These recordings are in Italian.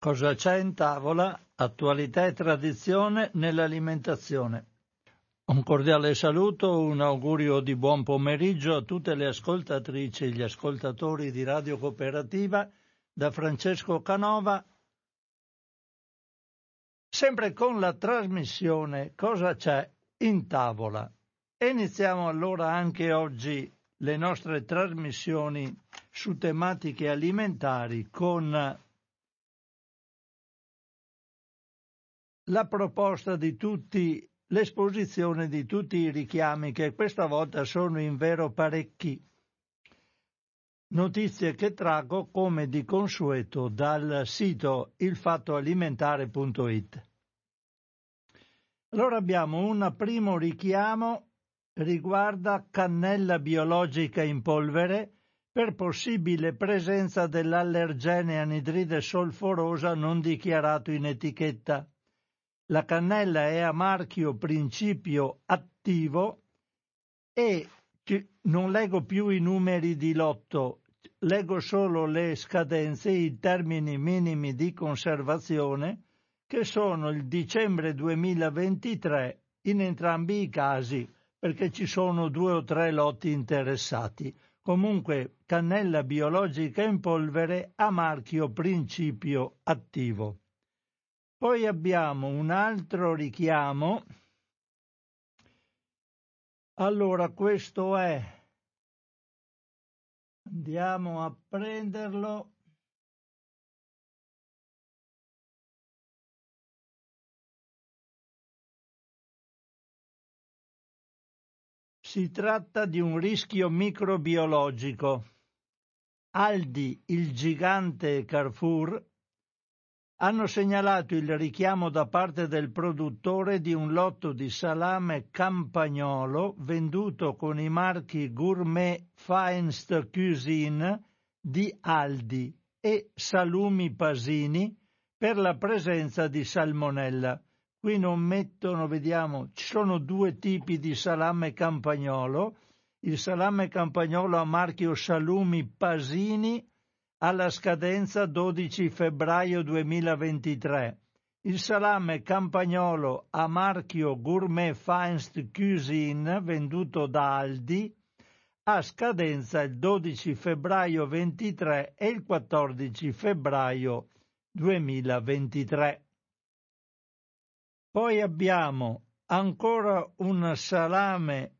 Cosa c'è in tavola? Attualità e tradizione nell'alimentazione. Un cordiale saluto, un augurio di buon pomeriggio a tutte le ascoltatrici e gli ascoltatori di Radio Cooperativa da Francesco Canova, sempre con la trasmissione Cosa c'è in tavola. Iniziamo allora anche oggi le nostre trasmissioni su tematiche alimentari con la proposta di tutti, l'esposizione di tutti i richiami che questa volta sono in vero parecchi. Notizie che traggo come di consueto dal sito ilfattoalimentare.it. Allora abbiamo un primo richiamo riguarda cannella biologica in polvere per possibile presenza dell'allergene anidride solforosa non dichiarato in etichetta. La cannella è a marchio principio attivo e non leggo più i numeri di lotto, leggo solo le scadenze, i termini minimi di conservazione, che sono il dicembre 2023 in entrambi i casi, perché ci sono due o tre lotti interessati. Comunque, cannella biologica in polvere a marchio principio attivo. Poi abbiamo un altro richiamo. Allora, questo è. Andiamo a prenderlo. Si tratta di un rischio microbiologico. Aldi, il gigante Carrefour, hanno segnalato il richiamo da parte del produttore di un lotto di salame campagnolo venduto con i marchi Gourmet Feinst Cuisine di Aldi e Salumi Pasini per la presenza di salmonella. Qui non mettono, vediamo, ci sono due tipi di salame campagnolo, il salame campagnolo a marchio Salumi Pasini alla scadenza 12 febbraio 2023. Il salame campagnolo a marchio Gourmet Feinst Cuisine venduto da Aldi ha scadenza il 12 febbraio 23 e il 14 febbraio 2023. Poi abbiamo ancora un salame,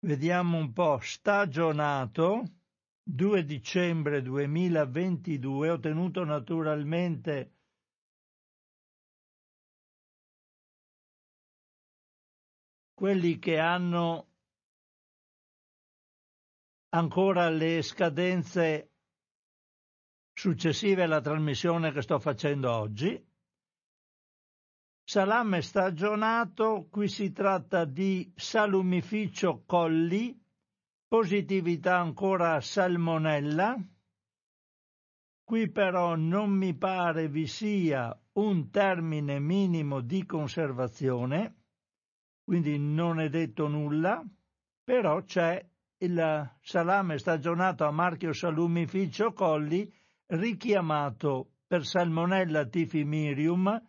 vediamo un po', stagionato 2 dicembre 2022 ho tenuto naturalmente quelli che hanno ancora le scadenze successive alla trasmissione che sto facendo oggi. Salame stagionato, qui si tratta di salumificio colli, Positività ancora salmonella. Qui però non mi pare vi sia un termine minimo di conservazione, quindi non è detto nulla, però c'è il salame stagionato a marchio salumificio Colli richiamato per Salmonella tifimirium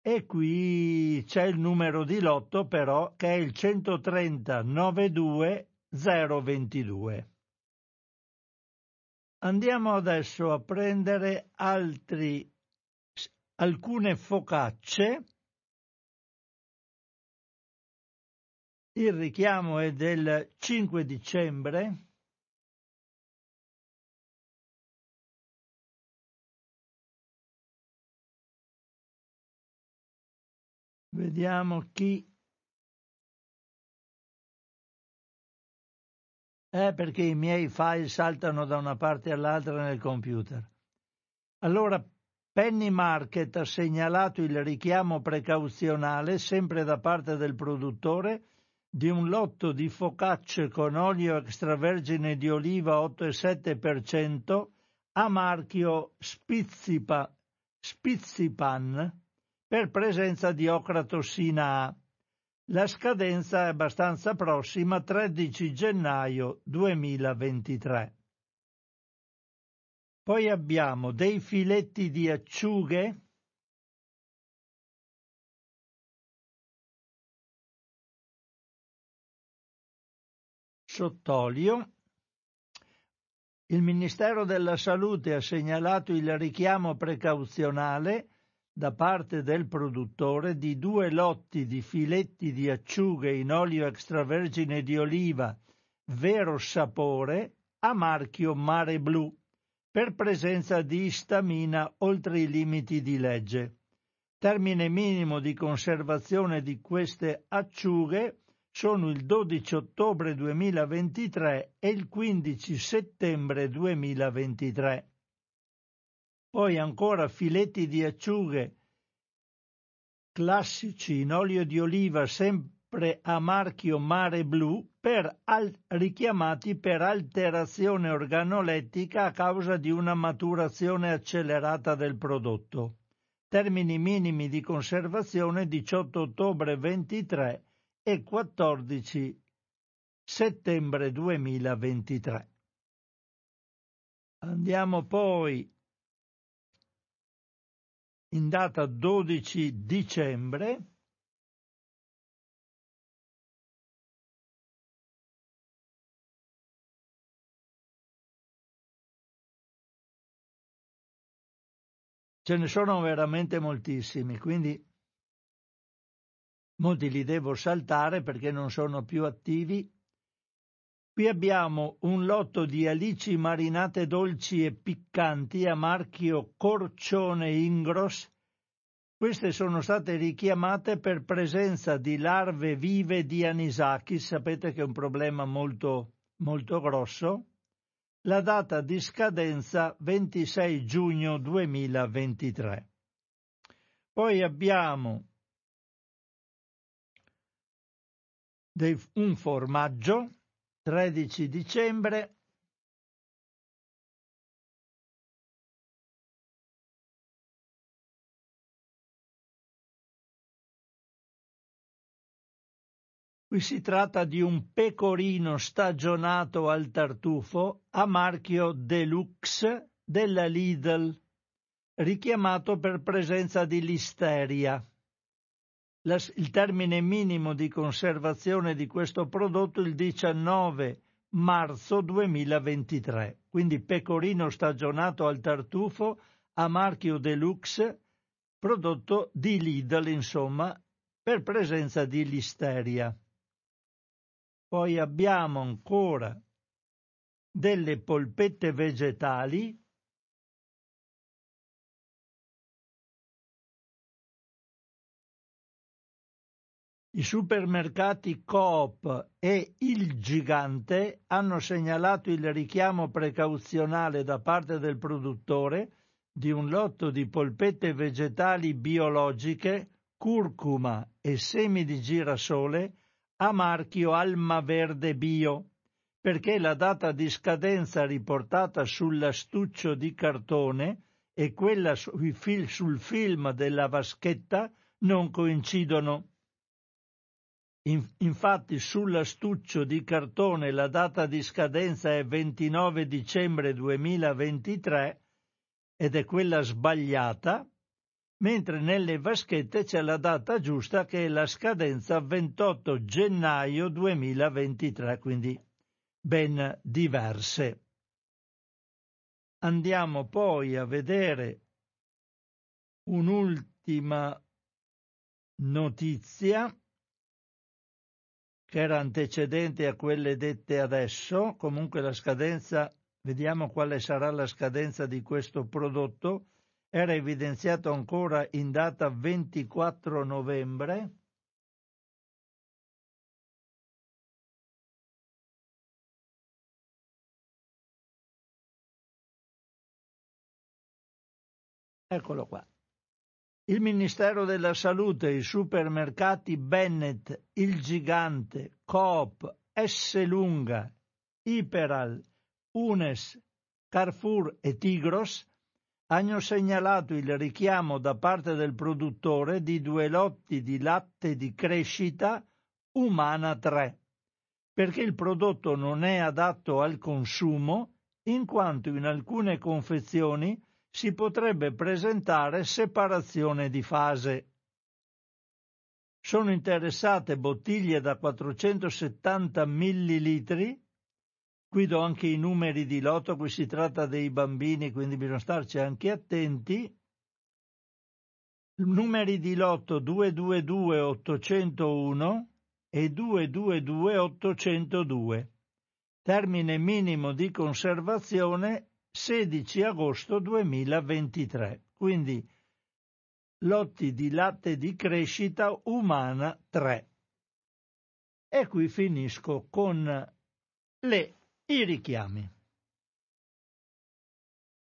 e qui c'è il numero di lotto però che è il 130 92 022. Andiamo adesso a prendere altri, alcune focacce. Il richiamo è del 5 dicembre. Vediamo chi Eh, perché i miei file saltano da una parte all'altra nel computer. Allora, Penny Market ha segnalato il richiamo precauzionale, sempre da parte del produttore, di un lotto di focacce con olio extravergine di oliva 8,7% a marchio Spizzipa, Spizzipan per presenza di ocratossina A la scadenza è abbastanza prossima, 13 gennaio 2023. Poi abbiamo dei filetti di acciughe sott'olio. Il Ministero della Salute ha segnalato il richiamo precauzionale da parte del produttore di due lotti di filetti di acciughe in olio extravergine di oliva vero sapore a marchio Mare Blu per presenza di istamina oltre i limiti di legge. Termine minimo di conservazione di queste acciughe sono il 12 ottobre 2023 e il 15 settembre 2023. Poi ancora filetti di acciughe classici in olio di oliva sempre a marchio Mare Blu per al- richiamati per alterazione organolettica a causa di una maturazione accelerata del prodotto. Termini minimi di conservazione 18 ottobre 23 e 14 settembre 2023. Andiamo poi in data 12 dicembre ce ne sono veramente moltissimi, quindi molti li devo saltare perché non sono più attivi. Qui abbiamo un lotto di alici marinate dolci e piccanti a marchio Corcione Ingros. Queste sono state richiamate per presenza di larve vive di anisakis, sapete che è un problema molto, molto grosso. La data di scadenza 26 giugno 2023. Poi abbiamo dei, un formaggio 13 dicembre. Qui si tratta di un pecorino stagionato al tartufo a marchio Deluxe della Lidl, richiamato per presenza di listeria la, il termine minimo di conservazione di questo prodotto il 19 marzo 2023. Quindi pecorino stagionato al tartufo a marchio deluxe, prodotto di Lidl, insomma, per presenza di listeria. Poi abbiamo ancora delle polpette vegetali I supermercati Coop e Il Gigante hanno segnalato il richiamo precauzionale da parte del produttore di un lotto di polpette vegetali biologiche, curcuma e semi di girasole a marchio Alma Verde Bio, perché la data di scadenza riportata sull'astuccio di cartone e quella sul film della vaschetta non coincidono Infatti sull'astuccio di cartone la data di scadenza è 29 dicembre 2023 ed è quella sbagliata, mentre nelle vaschette c'è la data giusta che è la scadenza 28 gennaio 2023, quindi ben diverse. Andiamo poi a vedere un'ultima notizia che era antecedente a quelle dette adesso, comunque la scadenza, vediamo quale sarà la scadenza di questo prodotto, era evidenziato ancora in data 24 novembre. Eccolo qua. Il Ministero della Salute, i supermercati Bennett, Il Gigante, Coop, S. Lunga, Iperal, Unes, Carrefour e Tigros hanno segnalato il richiamo da parte del produttore di due lotti di latte di crescita umana 3, perché il prodotto non è adatto al consumo in quanto in alcune confezioni si potrebbe presentare separazione di fase. Sono interessate bottiglie da 470 ml. Qui do anche i numeri di lotto, qui si tratta dei bambini, quindi bisogna starci anche attenti. Numeri di lotto 222 801 e 222 802. Termine minimo di conservazione 16 agosto 2023. Quindi lotti di latte di crescita umana 3. E qui finisco con le, i richiami.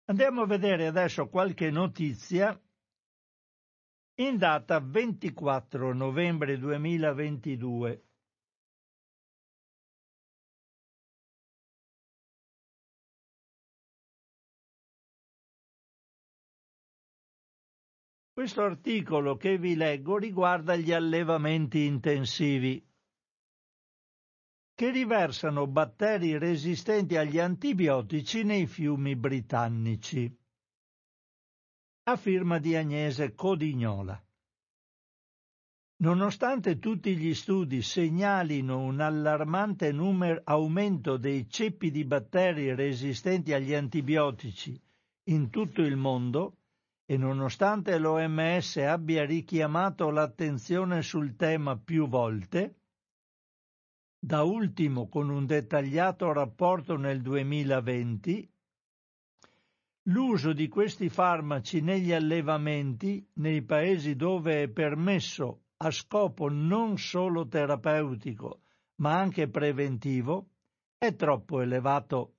Andiamo a vedere adesso qualche notizia. In data 24 novembre 2022 Questo articolo che vi leggo riguarda gli allevamenti intensivi che riversano batteri resistenti agli antibiotici nei fiumi britannici. A firma di Agnese Codignola. Nonostante tutti gli studi segnalino un allarmante numero, aumento dei ceppi di batteri resistenti agli antibiotici in tutto il mondo, e nonostante l'OMS abbia richiamato l'attenzione sul tema più volte, da ultimo con un dettagliato rapporto nel 2020, l'uso di questi farmaci negli allevamenti nei paesi dove è permesso a scopo non solo terapeutico ma anche preventivo è troppo elevato.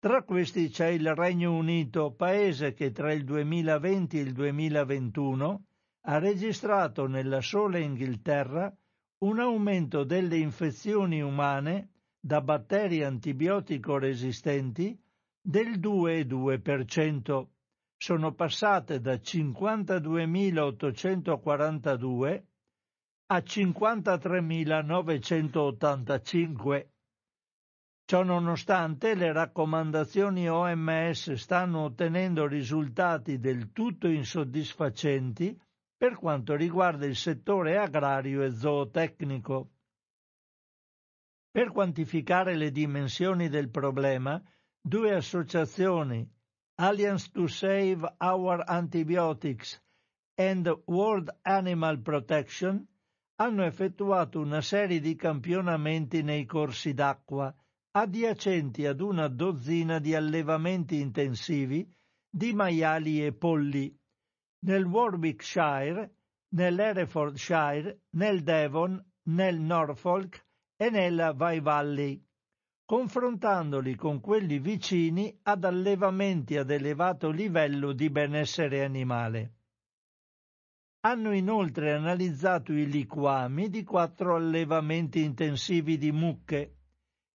Tra questi c'è il Regno Unito, paese che tra il 2020 e il 2021 ha registrato nella sola Inghilterra un aumento delle infezioni umane da batteri antibiotico resistenti del 2,2%. Sono passate da 52.842 a 53.985 Ciononostante le raccomandazioni OMS stanno ottenendo risultati del tutto insoddisfacenti per quanto riguarda il settore agrario e zootecnico. Per quantificare le dimensioni del problema, due associazioni, Alliance to Save Our Antibiotics and World Animal Protection, hanno effettuato una serie di campionamenti nei corsi d'acqua adiacenti ad una dozzina di allevamenti intensivi di maiali e polli. Nel Warwickshire, nell'Herefordshire, nel Devon, nel Norfolk e nella Vai Valley, confrontandoli con quelli vicini ad allevamenti ad elevato livello di benessere animale. Hanno inoltre analizzato i liquami di quattro allevamenti intensivi di mucche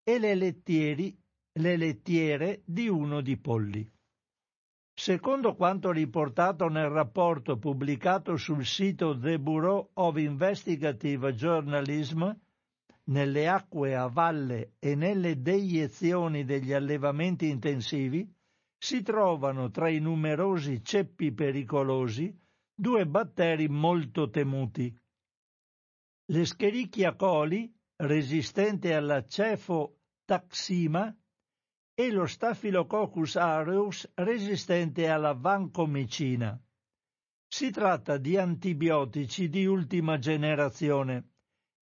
e le, lettieri, le lettiere di uno di polli. Secondo quanto riportato nel rapporto pubblicato sul sito The Bureau of Investigative Journalism, nelle acque a valle e nelle deiezioni degli allevamenti intensivi si trovano tra i numerosi ceppi pericolosi due batteri molto temuti. L'Escherichia coli resistente alla cefotaxima e lo Staphylococcus aureus resistente alla vancomicina. Si tratta di antibiotici di ultima generazione,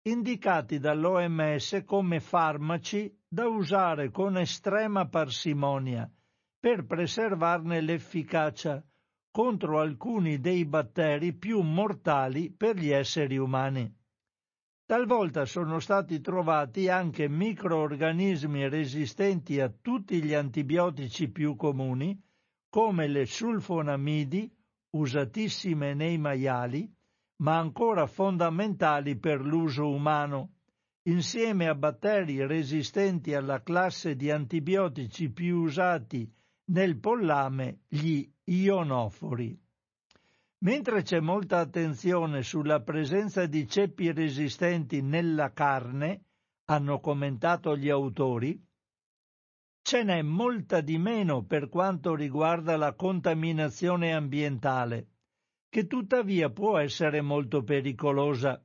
indicati dall'OMS come farmaci da usare con estrema parsimonia per preservarne l'efficacia contro alcuni dei batteri più mortali per gli esseri umani. Talvolta sono stati trovati anche microorganismi resistenti a tutti gli antibiotici più comuni, come le sulfonamidi, usatissime nei maiali, ma ancora fondamentali per l'uso umano, insieme a batteri resistenti alla classe di antibiotici più usati nel pollame, gli ionofori. Mentre c'è molta attenzione sulla presenza di ceppi resistenti nella carne, hanno commentato gli autori, ce n'è molta di meno per quanto riguarda la contaminazione ambientale, che tuttavia può essere molto pericolosa.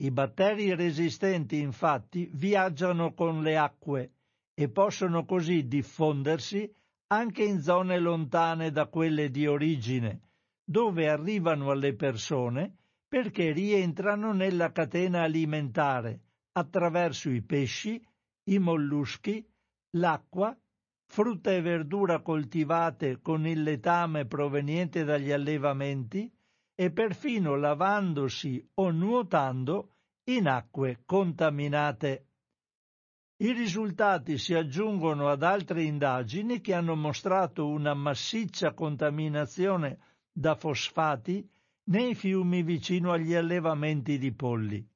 I batteri resistenti infatti viaggiano con le acque e possono così diffondersi anche in zone lontane da quelle di origine, dove arrivano alle persone perché rientrano nella catena alimentare attraverso i pesci, i molluschi, l'acqua, frutta e verdura coltivate con il letame proveniente dagli allevamenti e perfino lavandosi o nuotando in acque contaminate. I risultati si aggiungono ad altre indagini che hanno mostrato una massiccia contaminazione da fosfati nei fiumi vicino agli allevamenti di polli.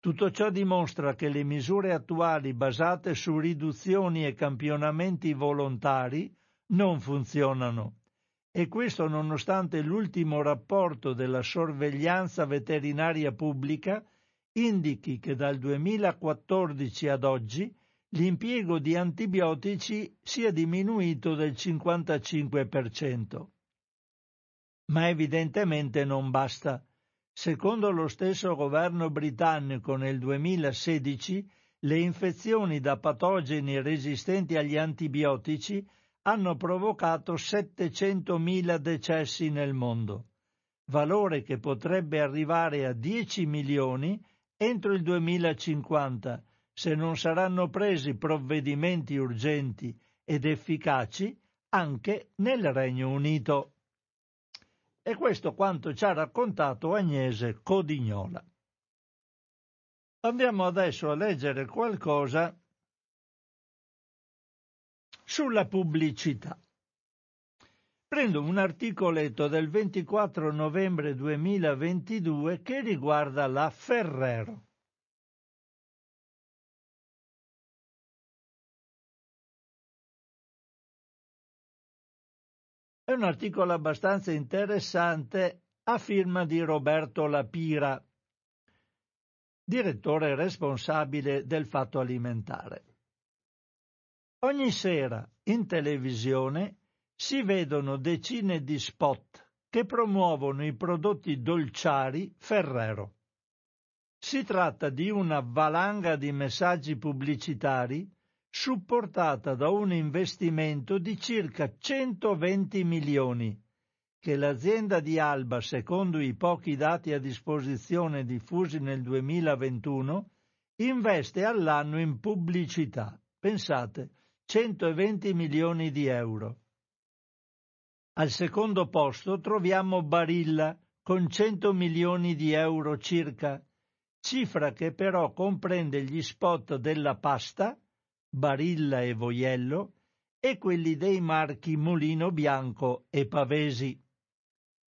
Tutto ciò dimostra che le misure attuali basate su riduzioni e campionamenti volontari non funzionano e questo nonostante l'ultimo rapporto della sorveglianza veterinaria pubblica indichi che dal 2014 ad oggi l'impiego di antibiotici sia diminuito del 55%. Ma evidentemente non basta Secondo lo stesso governo britannico nel 2016 le infezioni da patogeni resistenti agli antibiotici hanno provocato 700.000 decessi nel mondo, valore che potrebbe arrivare a 10 milioni entro il 2050 se non saranno presi provvedimenti urgenti ed efficaci anche nel Regno Unito. E questo quanto ci ha raccontato Agnese Codignola. Andiamo adesso a leggere qualcosa sulla pubblicità. Prendo un articoletto del 24 novembre 2022 che riguarda la Ferrero. È un articolo abbastanza interessante a firma di Roberto Lapira, direttore responsabile del Fatto Alimentare. Ogni sera in televisione si vedono decine di spot che promuovono i prodotti dolciari Ferrero. Si tratta di una valanga di messaggi pubblicitari supportata da un investimento di circa 120 milioni che l'azienda di Alba, secondo i pochi dati a disposizione diffusi nel 2021, investe all'anno in pubblicità. Pensate, 120 milioni di euro. Al secondo posto troviamo Barilla con 100 milioni di euro circa, cifra che però comprende gli spot della pasta, Barilla e Voiello, e quelli dei marchi Mulino Bianco e Pavesi.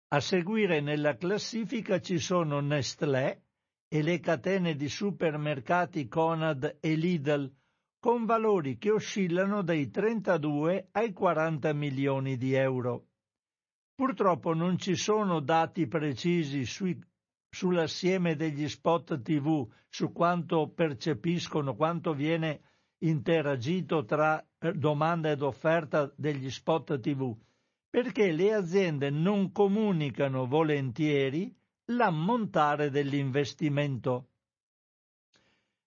A seguire nella classifica ci sono Nestlé e le catene di supermercati Conad e Lidl, con valori che oscillano dai 32 ai 40 milioni di euro. Purtroppo non ci sono dati precisi sui, sull'assieme degli spot TV, su quanto percepiscono, quanto viene interagito tra eh, domanda ed offerta degli spot TV, perché le aziende non comunicano volentieri l'ammontare dell'investimento.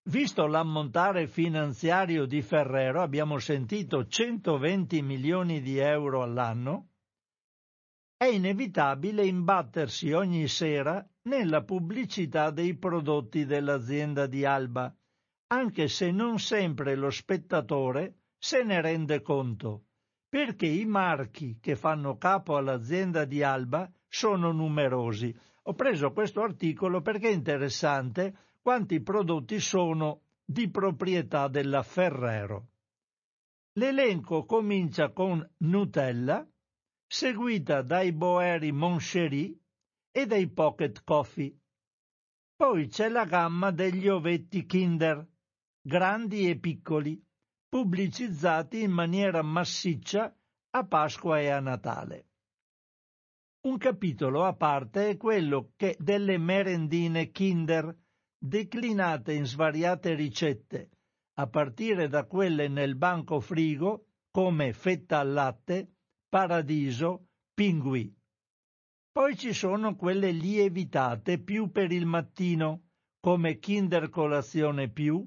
Visto l'ammontare finanziario di Ferrero, abbiamo sentito 120 milioni di euro all'anno, è inevitabile imbattersi ogni sera nella pubblicità dei prodotti dell'azienda di Alba, anche se non sempre lo spettatore se ne rende conto, perché i marchi che fanno capo all'azienda di Alba sono numerosi. Ho preso questo articolo perché è interessante quanti prodotti sono di proprietà della Ferrero. L'elenco comincia con Nutella, seguita dai Boeri Moncherie e dai Pocket Coffee. Poi c'è la gamma degli ovetti Kinder, grandi e piccoli, pubblicizzati in maniera massiccia a Pasqua e a Natale. Un capitolo a parte è quello che delle merendine Kinder, declinate in svariate ricette, a partire da quelle nel banco frigo come fetta al latte, paradiso, pingui. Poi ci sono quelle lievitate più per il mattino, come Kinder Colazione Più,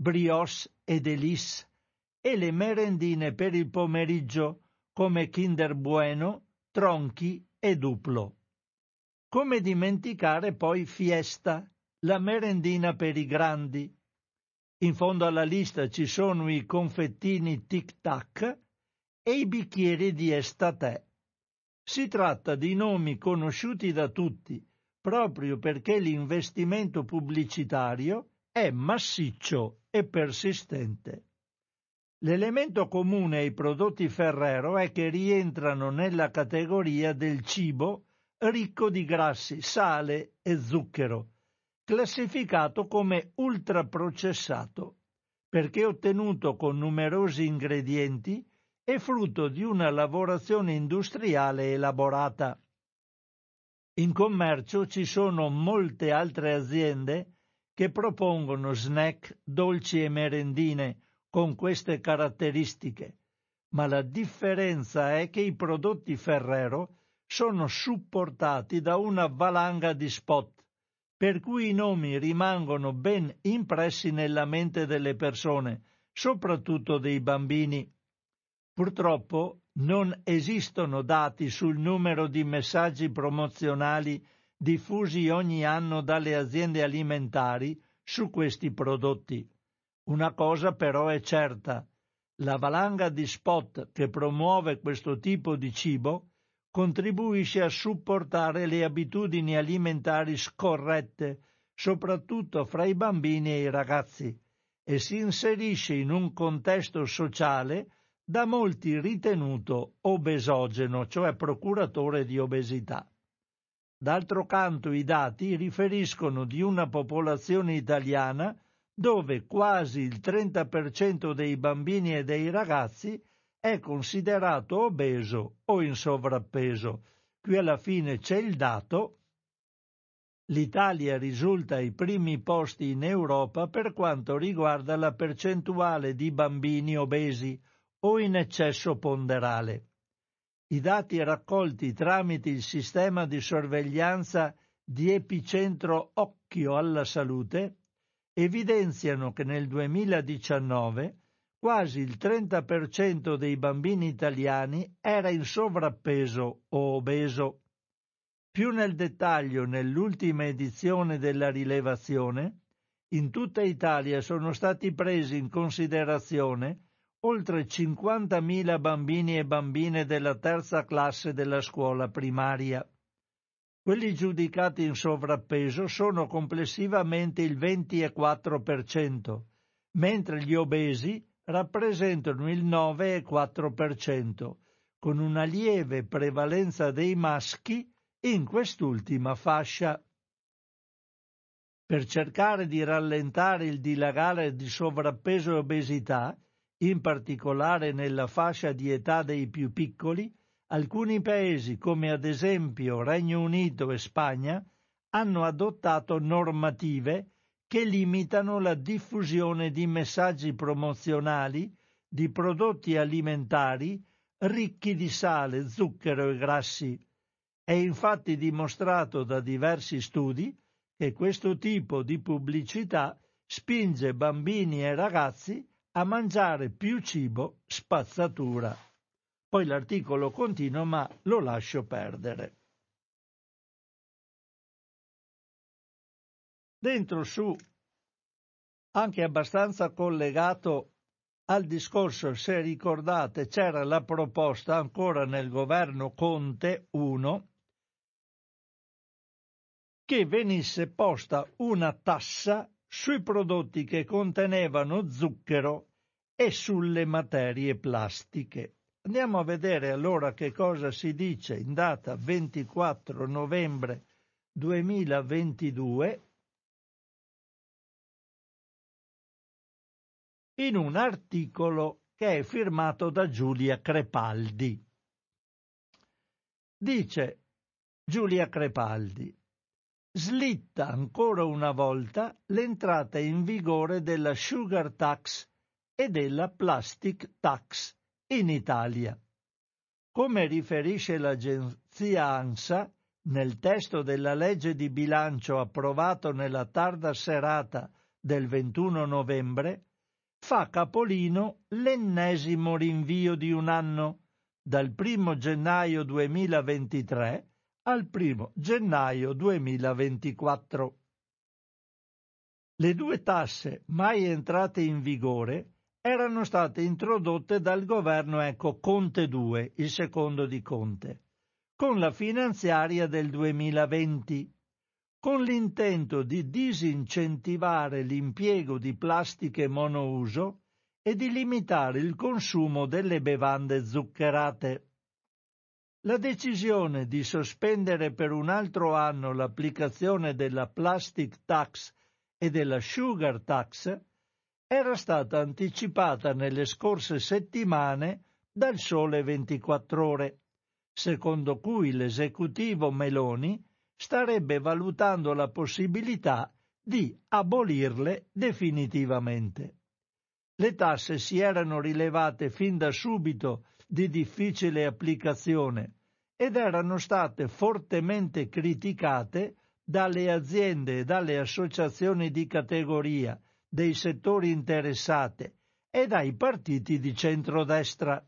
Brioche e Delice, e le merendine per il pomeriggio, come Kinder Bueno, Tronchi e Duplo. Come dimenticare poi Fiesta, la merendina per i grandi. In fondo alla lista ci sono i confettini Tic Tac e i bicchieri di Estate. Si tratta di nomi conosciuti da tutti, proprio perché l'investimento pubblicitario è massiccio e persistente. L'elemento comune ai prodotti Ferrero è che rientrano nella categoria del cibo ricco di grassi, sale e zucchero, classificato come ultraprocessato, perché ottenuto con numerosi ingredienti e frutto di una lavorazione industriale elaborata. In commercio ci sono molte altre aziende che propongono snack, dolci e merendine con queste caratteristiche, ma la differenza è che i prodotti Ferrero sono supportati da una valanga di spot, per cui i nomi rimangono ben impressi nella mente delle persone, soprattutto dei bambini. Purtroppo non esistono dati sul numero di messaggi promozionali diffusi ogni anno dalle aziende alimentari su questi prodotti. Una cosa però è certa, la valanga di spot che promuove questo tipo di cibo contribuisce a supportare le abitudini alimentari scorrette, soprattutto fra i bambini e i ragazzi, e si inserisce in un contesto sociale da molti ritenuto obesogeno, cioè procuratore di obesità. D'altro canto i dati riferiscono di una popolazione italiana dove quasi il 30% dei bambini e dei ragazzi è considerato obeso o in sovrappeso. Qui alla fine c'è il dato. L'Italia risulta ai primi posti in Europa per quanto riguarda la percentuale di bambini obesi o in eccesso ponderale. I dati raccolti tramite il sistema di sorveglianza di epicentro Occhio alla Salute evidenziano che nel 2019 quasi il 30% dei bambini italiani era in sovrappeso o obeso. Più nel dettaglio nell'ultima edizione della rilevazione, in tutta Italia sono stati presi in considerazione oltre 50.000 bambini e bambine della terza classe della scuola primaria. Quelli giudicati in sovrappeso sono complessivamente il 24%, mentre gli obesi rappresentano il 9,4%, con una lieve prevalenza dei maschi in quest'ultima fascia. Per cercare di rallentare il dilagare di sovrappeso e obesità, in particolare nella fascia di età dei più piccoli, alcuni paesi come ad esempio Regno Unito e Spagna hanno adottato normative che limitano la diffusione di messaggi promozionali di prodotti alimentari ricchi di sale, zucchero e grassi. È infatti dimostrato da diversi studi che questo tipo di pubblicità spinge bambini e ragazzi a mangiare più cibo spazzatura. Poi l'articolo continua, ma lo lascio perdere. dentro su anche abbastanza collegato al discorso, se ricordate, c'era la proposta ancora nel governo Conte 1 che venisse posta una tassa sui prodotti che contenevano zucchero e sulle materie plastiche. Andiamo a vedere allora che cosa si dice in data 24 novembre 2022 in un articolo che è firmato da Giulia Crepaldi. Dice Giulia Crepaldi, slitta ancora una volta l'entrata in vigore della sugar tax e della plastic tax in Italia. Come riferisce l'agenzia ANSA, nel testo della legge di bilancio approvato nella tarda serata del 21 novembre, fa capolino l'ennesimo rinvio di un anno, dal 1 gennaio 2023 al 1 gennaio 2024. Le due tasse mai entrate in vigore erano state introdotte dal governo ecco, Conte 2, il secondo di Conte, con la finanziaria del 2020, con l'intento di disincentivare l'impiego di plastiche monouso e di limitare il consumo delle bevande zuccherate. La decisione di sospendere per un altro anno l'applicazione della plastic tax e della sugar tax era stata anticipata nelle scorse settimane dal Sole 24 ore, secondo cui l'esecutivo Meloni starebbe valutando la possibilità di abolirle definitivamente. Le tasse si erano rilevate fin da subito di difficile applicazione ed erano state fortemente criticate dalle aziende e dalle associazioni di categoria dei settori interessati e dai partiti di centrodestra.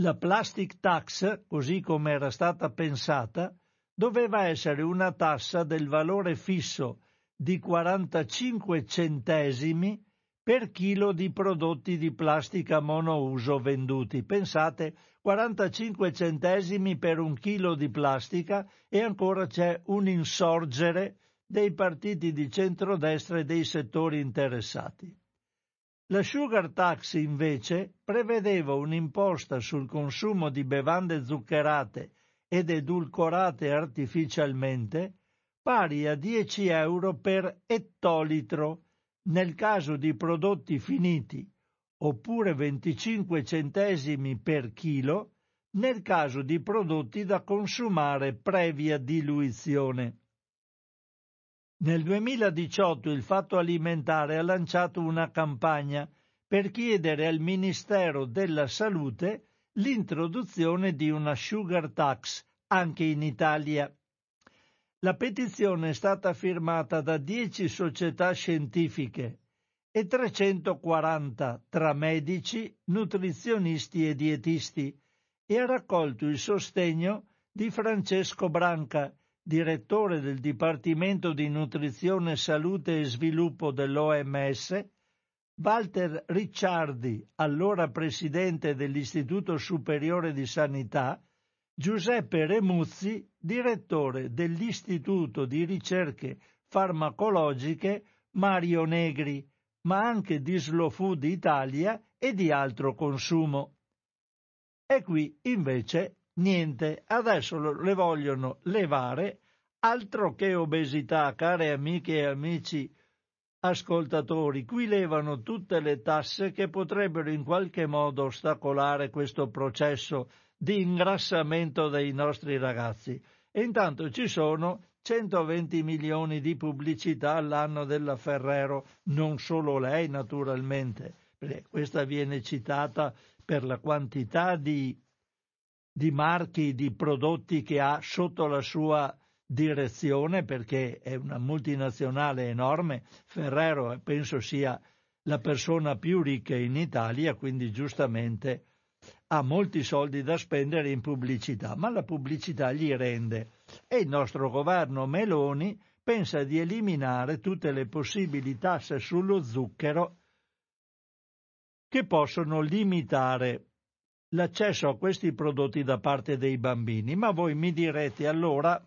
La plastic tax, così come era stata pensata, doveva essere una tassa del valore fisso di 45 centesimi per chilo di prodotti di plastica monouso venduti. Pensate, 45 centesimi per un chilo di plastica e ancora c'è un insorgere dei partiti di centrodestra e dei settori interessati. La sugar tax invece prevedeva un'imposta sul consumo di bevande zuccherate ed edulcorate artificialmente pari a 10 euro per ettolitro nel caso di prodotti finiti oppure 25 centesimi per chilo nel caso di prodotti da consumare previa diluizione. Nel 2018 il Fatto Alimentare ha lanciato una campagna per chiedere al Ministero della Salute l'introduzione di una sugar tax anche in Italia. La petizione è stata firmata da 10 società scientifiche e 340 tra medici, nutrizionisti e dietisti e ha raccolto il sostegno di Francesco Branca, direttore del Dipartimento di Nutrizione, Salute e Sviluppo dell'OMS, Walter Ricciardi, allora presidente dell'Istituto Superiore di Sanità, Giuseppe Remuzzi, direttore dell'Istituto di Ricerche Farmacologiche Mario Negri, ma anche di Slow Food Italia e di altro consumo. E qui invece Niente, adesso le vogliono levare, altro che obesità, care amiche e amici ascoltatori, qui levano tutte le tasse che potrebbero in qualche modo ostacolare questo processo di ingrassamento dei nostri ragazzi. E intanto ci sono 120 milioni di pubblicità all'anno della Ferrero, non solo lei naturalmente, perché questa viene citata per la quantità di di marchi di prodotti che ha sotto la sua direzione perché è una multinazionale enorme. Ferrero penso sia la persona più ricca in Italia, quindi giustamente ha molti soldi da spendere in pubblicità, ma la pubblicità gli rende e il nostro governo Meloni pensa di eliminare tutte le possibili tasse sullo zucchero che possono limitare l'accesso a questi prodotti da parte dei bambini, ma voi mi direte allora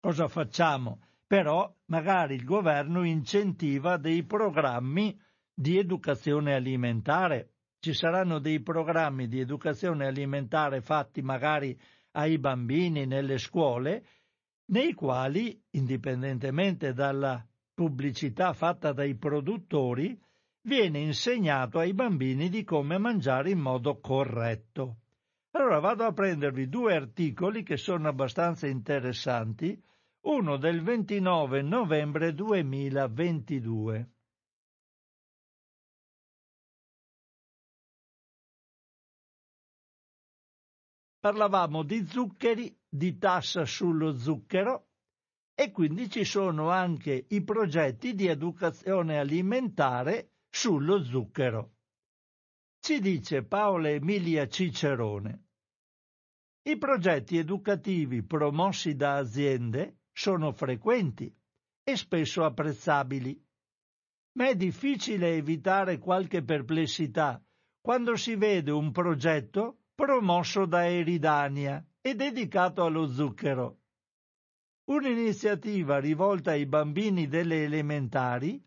cosa facciamo? Però magari il governo incentiva dei programmi di educazione alimentare. Ci saranno dei programmi di educazione alimentare fatti magari ai bambini nelle scuole, nei quali, indipendentemente dalla pubblicità fatta dai produttori, viene insegnato ai bambini di come mangiare in modo corretto. Allora vado a prendervi due articoli che sono abbastanza interessanti, uno del 29 novembre 2022. Parlavamo di zuccheri, di tassa sullo zucchero e quindi ci sono anche i progetti di educazione alimentare sullo zucchero. Ci dice Paola Emilia Cicerone. I progetti educativi promossi da aziende sono frequenti e spesso apprezzabili, ma è difficile evitare qualche perplessità quando si vede un progetto promosso da Eridania e dedicato allo zucchero. Un'iniziativa rivolta ai bambini delle elementari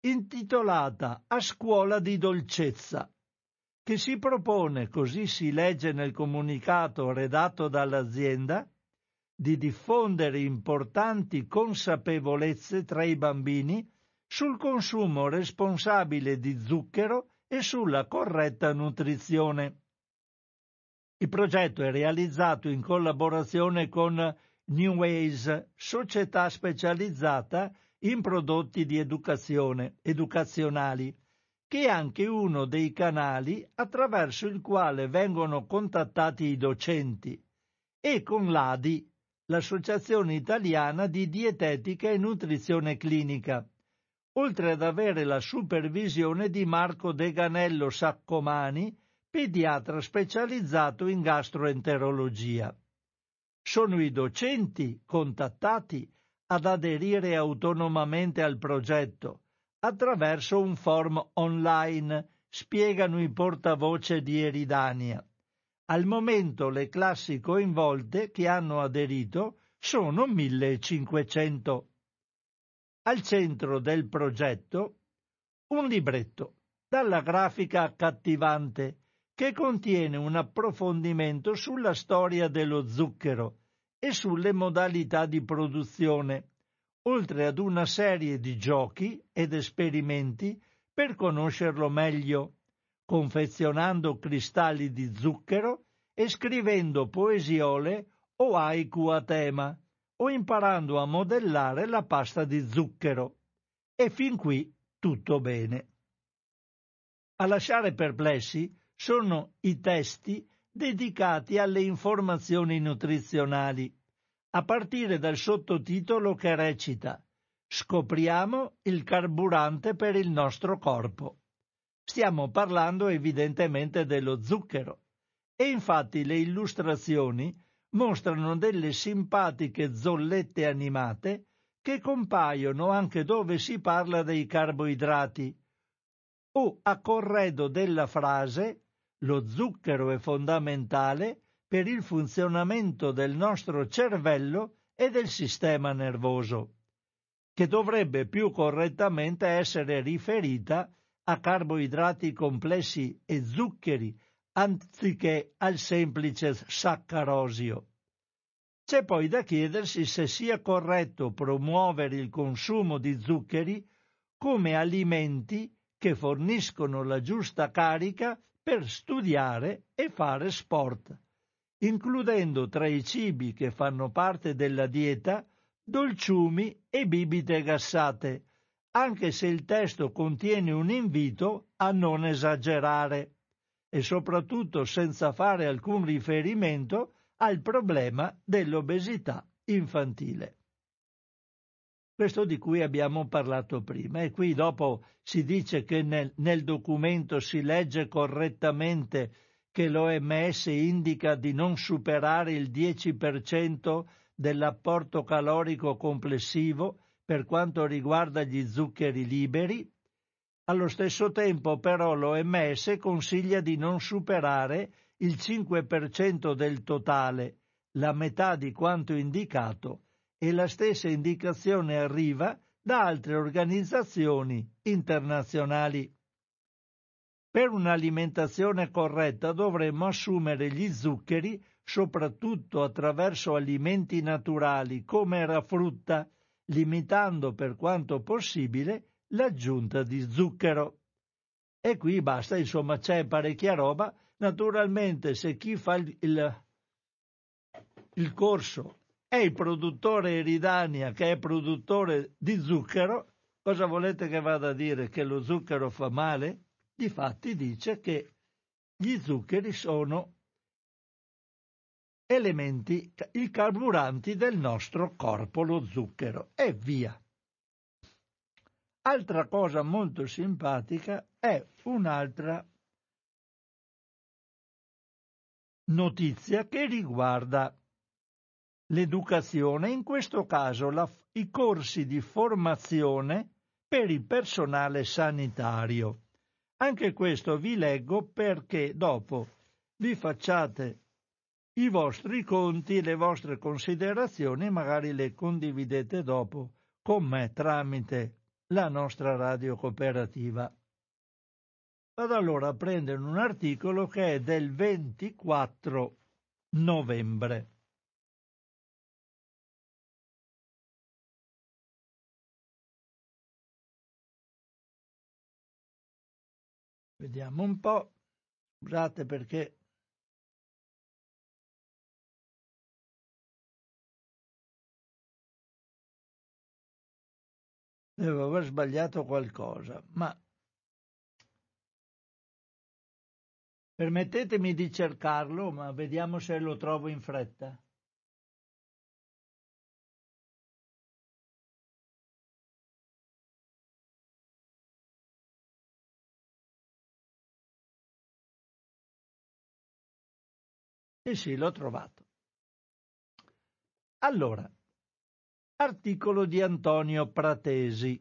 intitolata A scuola di dolcezza, che si propone, così si legge nel comunicato redatto dall'azienda, di diffondere importanti consapevolezze tra i bambini sul consumo responsabile di zucchero e sulla corretta nutrizione. Il progetto è realizzato in collaborazione con New Ways, società specializzata in prodotti di educazione educazionali, che è anche uno dei canali attraverso il quale vengono contattati i docenti, e con l'ADI, l'Associazione Italiana di Dietetica e Nutrizione Clinica, oltre ad avere la supervisione di Marco Deganello Saccomani, pediatra specializzato in gastroenterologia. Sono i docenti contattati ad aderire autonomamente al progetto attraverso un form online, spiegano i portavoce di Eridania. Al momento le classi coinvolte che hanno aderito sono 1500. Al centro del progetto un libretto dalla grafica accattivante che contiene un approfondimento sulla storia dello zucchero e sulle modalità di produzione, oltre ad una serie di giochi ed esperimenti per conoscerlo meglio, confezionando cristalli di zucchero e scrivendo poesiole o haiku a tema, o imparando a modellare la pasta di zucchero. E fin qui tutto bene. A lasciare perplessi sono i testi dedicati alle informazioni nutrizionali, a partire dal sottotitolo che recita Scopriamo il carburante per il nostro corpo. Stiamo parlando evidentemente dello zucchero e infatti le illustrazioni mostrano delle simpatiche zollette animate che compaiono anche dove si parla dei carboidrati o a corredo della frase lo zucchero è fondamentale per il funzionamento del nostro cervello e del sistema nervoso, che dovrebbe più correttamente essere riferita a carboidrati complessi e zuccheri anziché al semplice saccarosio. C'è poi da chiedersi se sia corretto promuovere il consumo di zuccheri come alimenti che forniscono la giusta carica per studiare e fare sport, includendo tra i cibi che fanno parte della dieta dolciumi e bibite gassate, anche se il testo contiene un invito a non esagerare e soprattutto senza fare alcun riferimento al problema dell'obesità infantile questo di cui abbiamo parlato prima. E qui dopo si dice che nel, nel documento si legge correttamente che l'OMS indica di non superare il 10% dell'apporto calorico complessivo per quanto riguarda gli zuccheri liberi, allo stesso tempo però l'OMS consiglia di non superare il 5% del totale, la metà di quanto indicato e la stessa indicazione arriva da altre organizzazioni internazionali. Per un'alimentazione corretta dovremmo assumere gli zuccheri soprattutto attraverso alimenti naturali come la frutta, limitando per quanto possibile l'aggiunta di zucchero. E qui basta, insomma, c'è parecchia roba. Naturalmente, se chi fa il, il, il corso è il produttore Eridania che è produttore di zucchero, cosa volete che vada a dire che lo zucchero fa male? Difatti dice che gli zuccheri sono elementi, i carburanti del nostro corpo, lo zucchero, e via. Altra cosa molto simpatica è un'altra notizia che riguarda l'educazione, in questo caso la, i corsi di formazione per il personale sanitario. Anche questo vi leggo perché dopo vi facciate i vostri conti, le vostre considerazioni, magari le condividete dopo con me tramite la nostra radio cooperativa. Vado allora a prendere un articolo che è del 24 novembre. Vediamo un po'. Scusate perché devo aver sbagliato qualcosa, ma permettetemi di cercarlo, ma vediamo se lo trovo in fretta. E sì, l'ho trovato. Allora, articolo di Antonio Pratesi.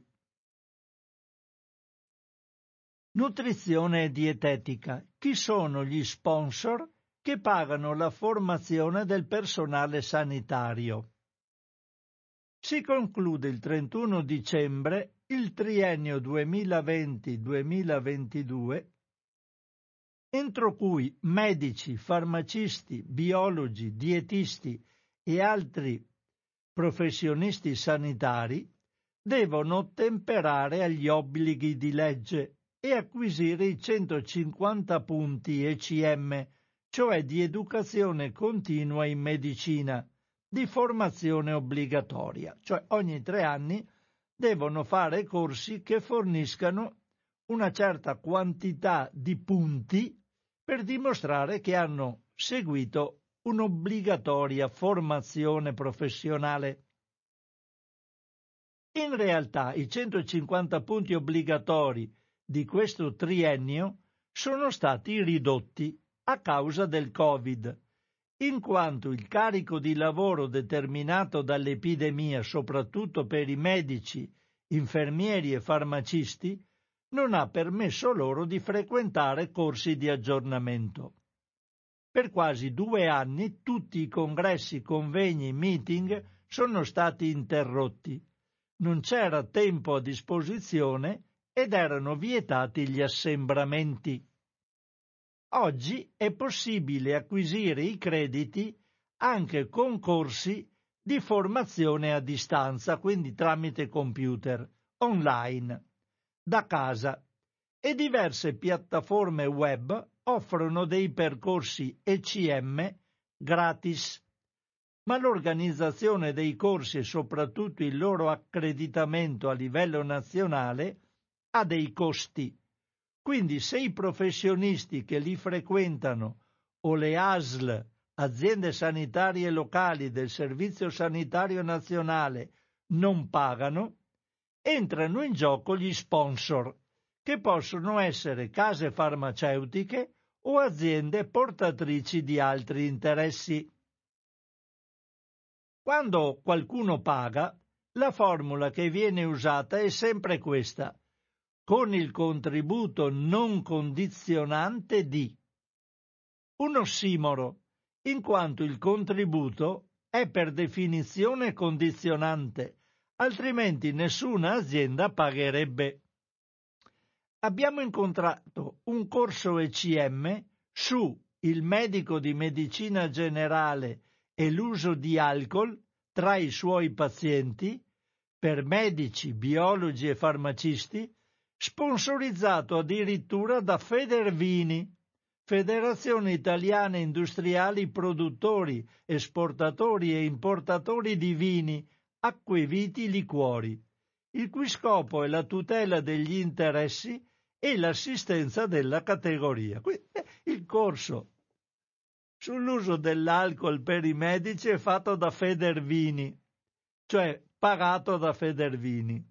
Nutrizione e dietetica. Chi sono gli sponsor che pagano la formazione del personale sanitario? Si conclude il 31 dicembre il triennio 2020-2022 entro cui medici, farmacisti, biologi, dietisti e altri professionisti sanitari devono ottemperare agli obblighi di legge e acquisire i 150 punti ECM, cioè di educazione continua in medicina, di formazione obbligatoria, cioè ogni tre anni devono fare corsi che forniscano una certa quantità di punti per dimostrare che hanno seguito un'obbligatoria formazione professionale. In realtà i 150 punti obbligatori di questo triennio sono stati ridotti a causa del Covid, in quanto il carico di lavoro determinato dall'epidemia, soprattutto per i medici, infermieri e farmacisti, non ha permesso loro di frequentare corsi di aggiornamento. Per quasi due anni tutti i congressi, convegni, meeting sono stati interrotti. Non c'era tempo a disposizione ed erano vietati gli assembramenti. Oggi è possibile acquisire i crediti anche con corsi di formazione a distanza, quindi tramite computer, online da casa e diverse piattaforme web offrono dei percorsi ECM gratis, ma l'organizzazione dei corsi e soprattutto il loro accreditamento a livello nazionale ha dei costi. Quindi se i professionisti che li frequentano o le ASL, aziende sanitarie locali del Servizio Sanitario Nazionale, non pagano, entrano in gioco gli sponsor, che possono essere case farmaceutiche o aziende portatrici di altri interessi. Quando qualcuno paga, la formula che viene usata è sempre questa, con il contributo non condizionante di un ossimoro, in quanto il contributo è per definizione condizionante altrimenti nessuna azienda pagherebbe. Abbiamo incontrato un corso ECM su il medico di medicina generale e l'uso di alcol tra i suoi pazienti per medici, biologi e farmacisti, sponsorizzato addirittura da Federvini. Federazione Italiana Industriali Produttori, Esportatori e Importatori di Vini, Acque Viti, Liquori, il cui scopo è la tutela degli interessi e l'assistenza della categoria. Il corso sull'uso dell'alcol per i medici è fatto da Federvini, cioè pagato da Federvini.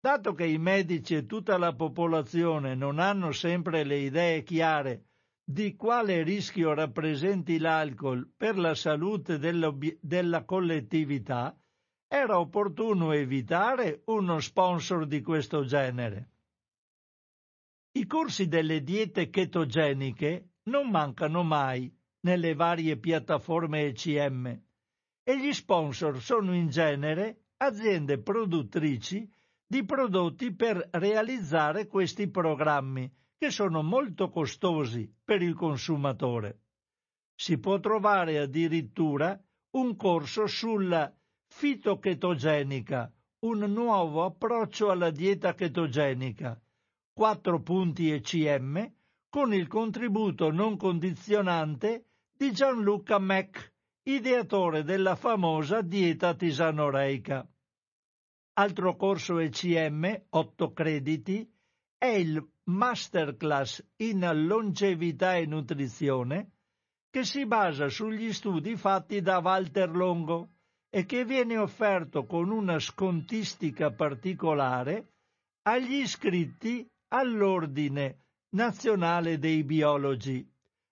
Dato che i medici e tutta la popolazione non hanno sempre le idee chiare di quale rischio rappresenti l'alcol per la salute della collettività, era opportuno evitare uno sponsor di questo genere. I corsi delle diete chetogeniche non mancano mai nelle varie piattaforme ECM e gli sponsor sono in genere aziende produttrici di prodotti per realizzare questi programmi che sono molto costosi per il consumatore. Si può trovare addirittura un corso sulla fitochetogenica, un nuovo approccio alla dieta chetogenica, 4 punti ECM, con il contributo non condizionante di Gianluca Mac, ideatore della famosa dieta tisanoreica. Altro corso ECM, 8 crediti, è il masterclass in longevità e nutrizione che si basa sugli studi fatti da Walter Longo e che viene offerto con una scontistica particolare agli iscritti all'Ordine Nazionale dei Biologi,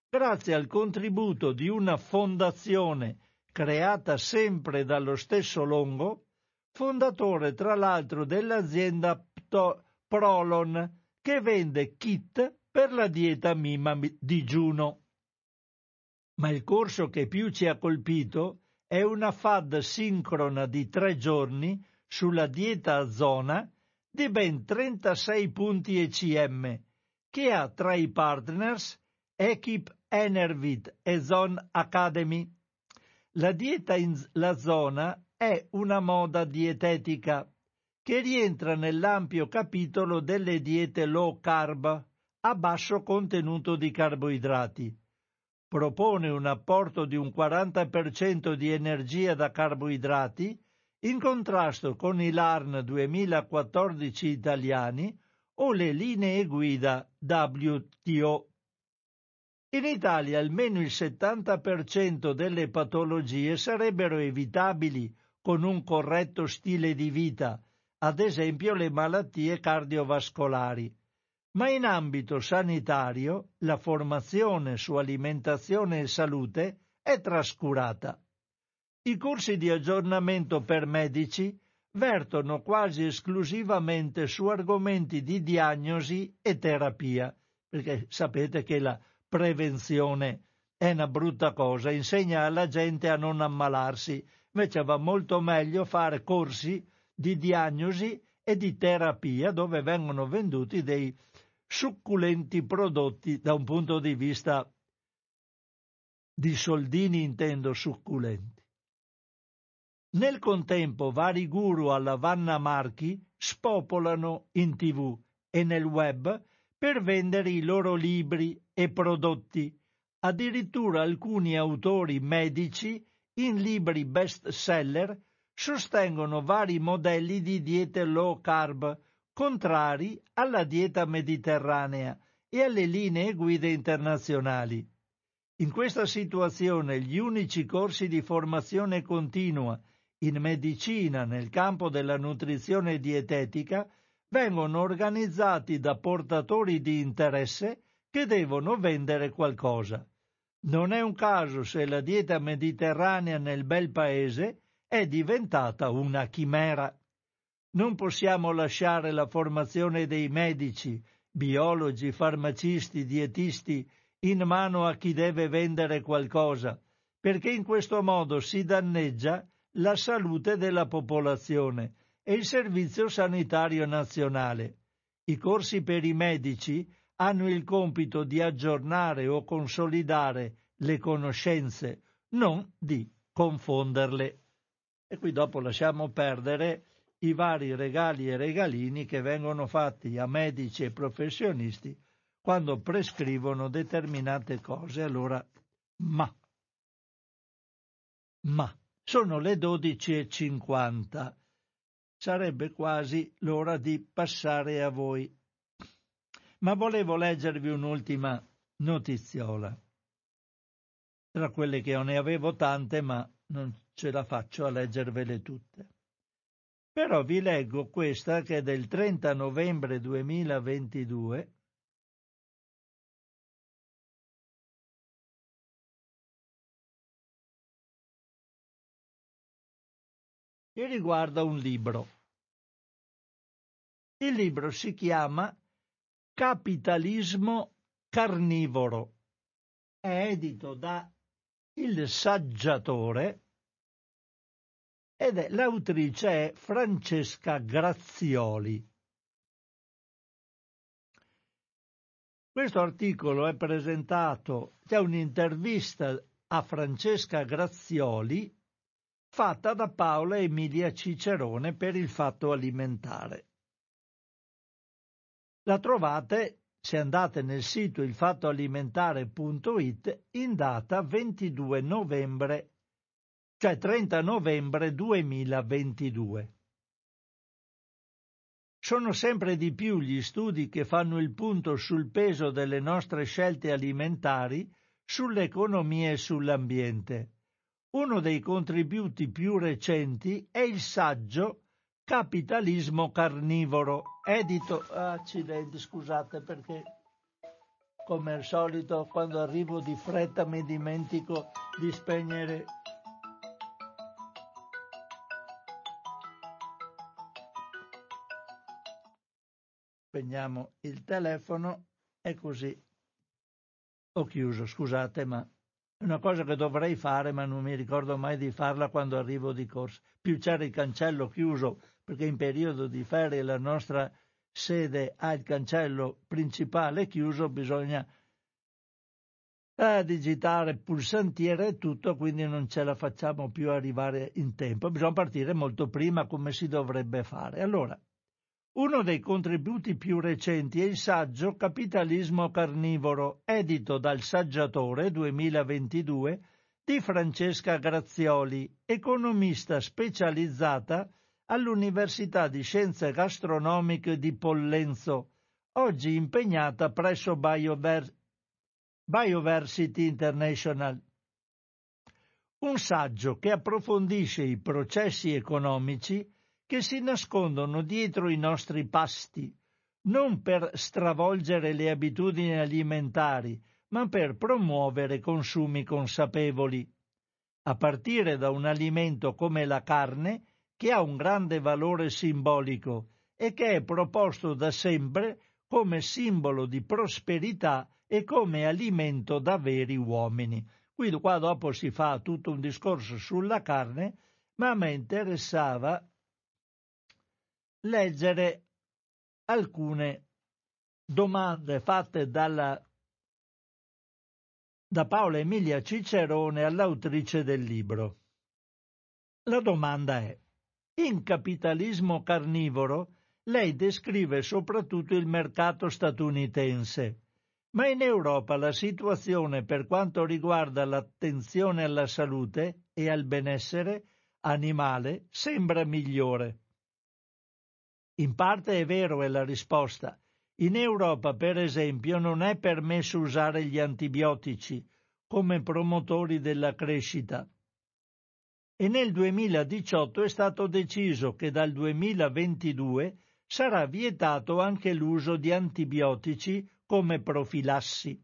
grazie al contributo di una fondazione creata sempre dallo stesso Longo, fondatore tra l'altro dell'azienda Prolon, che vende kit per la dieta Mima digiuno. Ma il corso che più ci ha colpito è una FAD sincrona di tre giorni sulla dieta a zona di ben 36 punti ECM, che ha tra i partners Equip Enervit e Zone Academy. La dieta in la zona è una moda dietetica che rientra nell'ampio capitolo delle diete low carb a basso contenuto di carboidrati. Propone un apporto di un 40% di energia da carboidrati in contrasto con i LARN 2014 italiani o le linee guida WTO. In Italia almeno il 70% delle patologie sarebbero evitabili con un corretto stile di vita, ad esempio le malattie cardiovascolari. Ma in ambito sanitario la formazione su alimentazione e salute è trascurata. I corsi di aggiornamento per medici vertono quasi esclusivamente su argomenti di diagnosi e terapia, perché sapete che la prevenzione è una brutta cosa, insegna alla gente a non ammalarsi, invece va molto meglio fare corsi di diagnosi e di terapia dove vengono venduti dei succulenti prodotti da un punto di vista di soldini intendo succulenti. Nel contempo vari guru alla Vanna Marchi spopolano in tv e nel web per vendere i loro libri e prodotti, addirittura alcuni autori medici in libri best seller sostengono vari modelli di diete low carb contrari alla dieta mediterranea e alle linee guida internazionali. In questa situazione gli unici corsi di formazione continua in medicina nel campo della nutrizione dietetica vengono organizzati da portatori di interesse che devono vendere qualcosa. Non è un caso se la dieta mediterranea nel bel paese è diventata una chimera. Non possiamo lasciare la formazione dei medici, biologi, farmacisti, dietisti in mano a chi deve vendere qualcosa, perché in questo modo si danneggia la salute della popolazione e il Servizio Sanitario Nazionale. I corsi per i medici hanno il compito di aggiornare o consolidare le conoscenze, non di confonderle. E qui dopo lasciamo perdere i vari regali e regalini che vengono fatti a medici e professionisti quando prescrivono determinate cose. Allora, ma, ma, sono le 12.50. Sarebbe quasi l'ora di passare a voi. Ma volevo leggervi un'ultima notiziola. Tra quelle che ne avevo tante, ma non ce la faccio a leggervele tutte. Però vi leggo questa che è del 30 novembre 2022 e riguarda un libro. Il libro si chiama Capitalismo carnivoro. È edito da Il Saggiatore ed è, l'autrice è Francesca Grazioli. Questo articolo è presentato, c'è un'intervista a Francesca Grazioli fatta da Paola Emilia Cicerone per il fatto alimentare. La trovate, se andate nel sito ilfattoalimentare.it, in data 22 novembre cioè 30 novembre 2022. Sono sempre di più gli studi che fanno il punto sul peso delle nostre scelte alimentari sull'economia e sull'ambiente. Uno dei contributi più recenti è il saggio Capitalismo carnivoro, edito... Accidenti, scusate perché come al solito quando arrivo di fretta mi dimentico di spegnere spegniamo il telefono e così ho chiuso, scusate, ma è una cosa che dovrei fare, ma non mi ricordo mai di farla quando arrivo di corsa. Più c'era il cancello chiuso, perché in periodo di ferie la nostra sede ha il cancello principale chiuso, bisogna eh, digitare pulsantiere e tutto, quindi non ce la facciamo più arrivare in tempo. Bisogna partire molto prima come si dovrebbe fare. Allora, uno dei contributi più recenti è il saggio Capitalismo carnivoro, edito dal Saggiatore 2022 di Francesca Grazioli, economista specializzata all'Università di Scienze Gastronomiche di Pollenzo, oggi impegnata presso Biover- Bioversity International. Un saggio che approfondisce i processi economici che si nascondono dietro i nostri pasti, non per stravolgere le abitudini alimentari, ma per promuovere consumi consapevoli, a partire da un alimento come la carne, che ha un grande valore simbolico e che è proposto da sempre come simbolo di prosperità e come alimento da veri uomini. Qui qua dopo si fa tutto un discorso sulla carne, ma a me interessava leggere alcune domande fatte dalla, da Paola Emilia Cicerone all'autrice del libro. La domanda è, in capitalismo carnivoro lei descrive soprattutto il mercato statunitense, ma in Europa la situazione per quanto riguarda l'attenzione alla salute e al benessere animale sembra migliore. In parte è vero è la risposta. In Europa, per esempio, non è permesso usare gli antibiotici come promotori della crescita. E nel 2018 è stato deciso che dal 2022 sarà vietato anche l'uso di antibiotici come profilassi.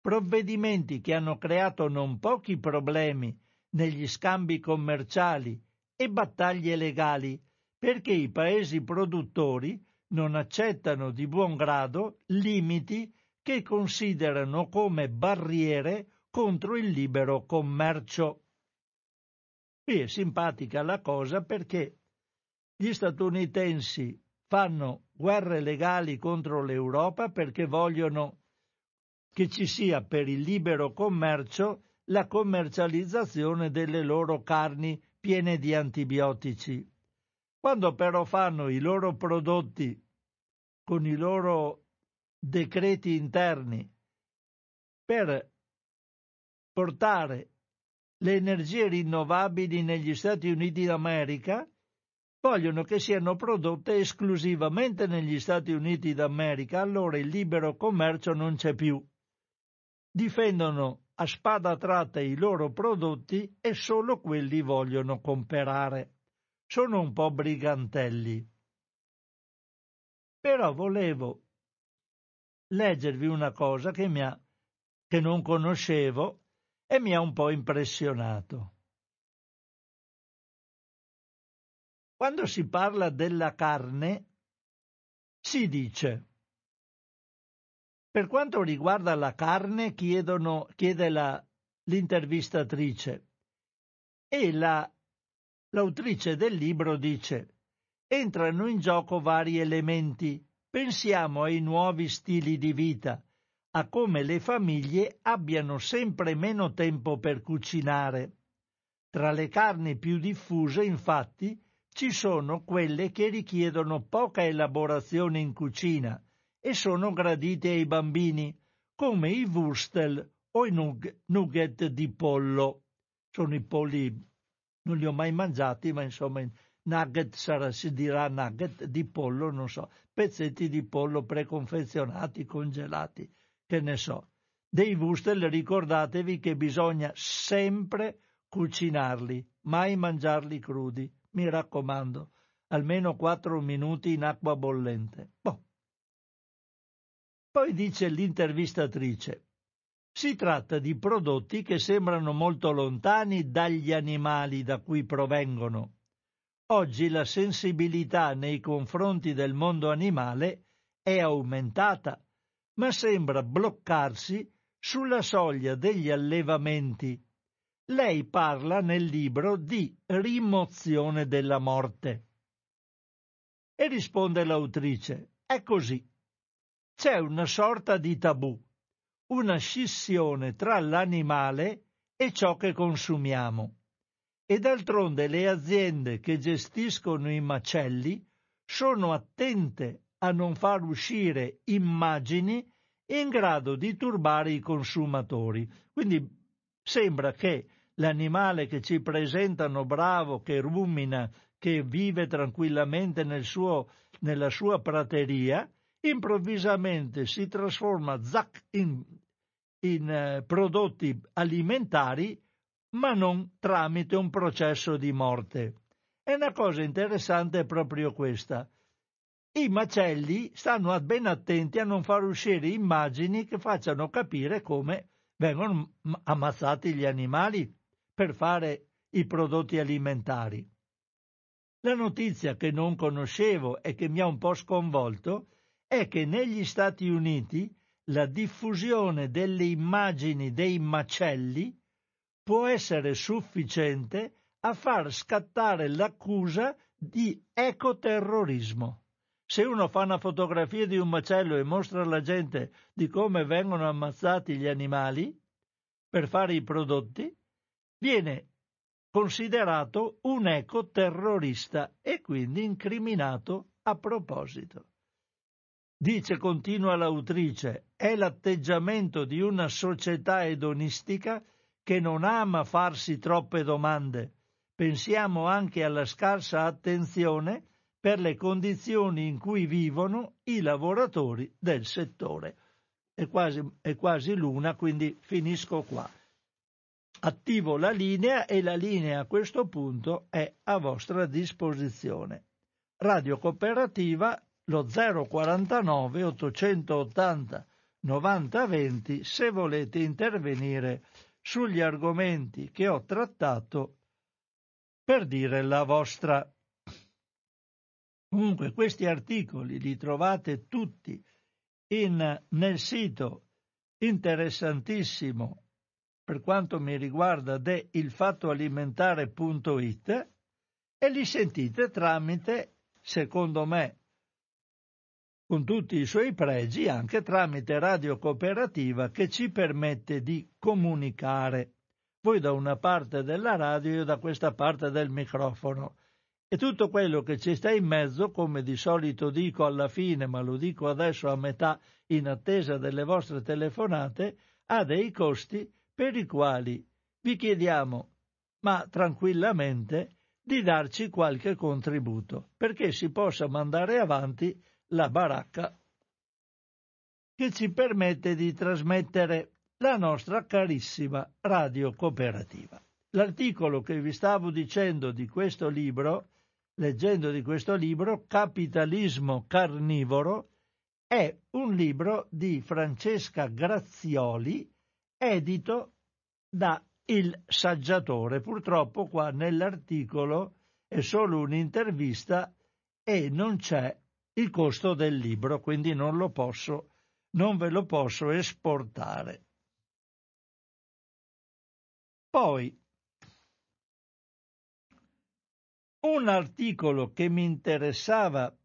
Provvedimenti che hanno creato non pochi problemi negli scambi commerciali e battaglie legali perché i paesi produttori non accettano di buon grado limiti che considerano come barriere contro il libero commercio. Qui è simpatica la cosa perché gli statunitensi fanno guerre legali contro l'Europa perché vogliono che ci sia per il libero commercio la commercializzazione delle loro carni piene di antibiotici. Quando però fanno i loro prodotti con i loro decreti interni per portare le energie rinnovabili negli Stati Uniti d'America, vogliono che siano prodotte esclusivamente negli Stati Uniti d'America, allora il libero commercio non c'è più. Difendono a spada tratta i loro prodotti e solo quelli vogliono comprare. Sono un po' brigantelli. Però volevo leggervi una cosa che, mi ha, che non conoscevo e mi ha un po' impressionato. Quando si parla della carne, si dice per quanto riguarda la carne, chiedono, chiede la, l'intervistatrice e la, l'autrice del libro dice entrano in gioco vari elementi. Pensiamo ai nuovi stili di vita, a come le famiglie abbiano sempre meno tempo per cucinare. Tra le carni più diffuse, infatti, ci sono quelle che richiedono poca elaborazione in cucina e sono gradite ai bambini, come i wurstel o i nugget di pollo. Sono i polli, non li ho mai mangiati, ma insomma nugget sarà, si dirà nugget di pollo, non so, pezzetti di pollo preconfezionati, congelati, che ne so. Dei wurstel ricordatevi che bisogna sempre cucinarli, mai mangiarli crudi mi raccomando, almeno quattro minuti in acqua bollente. Boh. Poi dice l'intervistatrice, si tratta di prodotti che sembrano molto lontani dagli animali da cui provengono. Oggi la sensibilità nei confronti del mondo animale è aumentata, ma sembra bloccarsi sulla soglia degli allevamenti lei parla nel libro di rimozione della morte. E risponde l'autrice, è così. C'è una sorta di tabù, una scissione tra l'animale e ciò che consumiamo. E d'altronde le aziende che gestiscono i macelli sono attente a non far uscire immagini in grado di turbare i consumatori. Quindi sembra che l'animale che ci presentano bravo, che rumina, che vive tranquillamente nel suo, nella sua prateria, improvvisamente si trasforma zac, in, in eh, prodotti alimentari, ma non tramite un processo di morte. E una cosa interessante è proprio questa. I macelli stanno ben attenti a non far uscire immagini che facciano capire come vengono ammazzati gli animali per fare i prodotti alimentari. La notizia che non conoscevo e che mi ha un po' sconvolto è che negli Stati Uniti la diffusione delle immagini dei macelli può essere sufficiente a far scattare l'accusa di ecoterrorismo. Se uno fa una fotografia di un macello e mostra alla gente di come vengono ammazzati gli animali per fare i prodotti, viene considerato un ecoterrorista e quindi incriminato a proposito. Dice, continua l'autrice, è l'atteggiamento di una società edonistica che non ama farsi troppe domande. Pensiamo anche alla scarsa attenzione per le condizioni in cui vivono i lavoratori del settore. È quasi, è quasi l'una, quindi finisco qua attivo la linea e la linea a questo punto è a vostra disposizione. Radio Cooperativa lo 049 880 9020 se volete intervenire sugli argomenti che ho trattato per dire la vostra. Comunque questi articoli li trovate tutti in, nel sito interessantissimo per quanto mi riguarda de ilfattoalimentare.it e li sentite tramite, secondo me, con tutti i suoi pregi, anche tramite Radio Cooperativa che ci permette di comunicare. Voi da una parte della radio, io da questa parte del microfono. E tutto quello che ci sta in mezzo, come di solito dico alla fine, ma lo dico adesso a metà in attesa delle vostre telefonate, ha dei costi per i quali vi chiediamo, ma tranquillamente, di darci qualche contributo, perché si possa mandare avanti la baracca che ci permette di trasmettere la nostra carissima radio cooperativa. L'articolo che vi stavo dicendo di questo libro, leggendo di questo libro, Capitalismo carnivoro, è un libro di Francesca Grazioli, edito da Il Saggiatore. Purtroppo qua nell'articolo è solo un'intervista e non c'è il costo del libro, quindi non lo posso, non ve lo posso esportare. Poi un articolo che mi interessava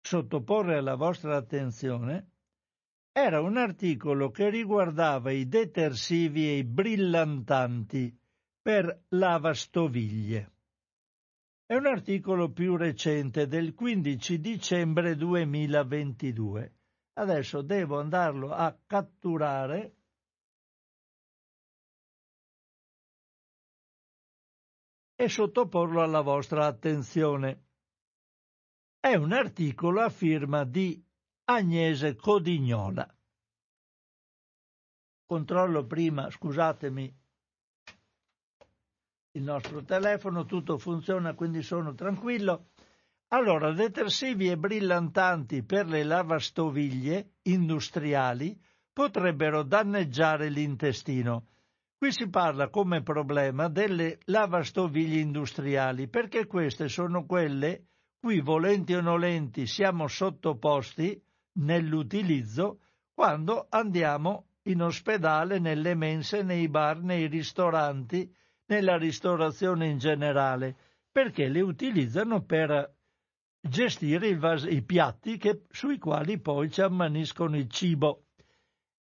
sottoporre alla vostra attenzione era un articolo che riguardava i detersivi e i brillantanti per lavastoviglie. È un articolo più recente del 15 dicembre 2022. Adesso devo andarlo a catturare e sottoporlo alla vostra attenzione. È un articolo a firma di Agnese Codignola. Controllo prima, scusatemi, il nostro telefono, tutto funziona, quindi sono tranquillo. Allora, detersivi e brillantanti per le lavastoviglie industriali potrebbero danneggiare l'intestino. Qui si parla come problema delle lavastoviglie industriali, perché queste sono quelle cui volenti o nolenti siamo sottoposti nell'utilizzo quando andiamo in ospedale, nelle mense, nei bar, nei ristoranti, nella ristorazione in generale, perché le utilizzano per gestire vas- i piatti che, sui quali poi ci ammaniscono il cibo.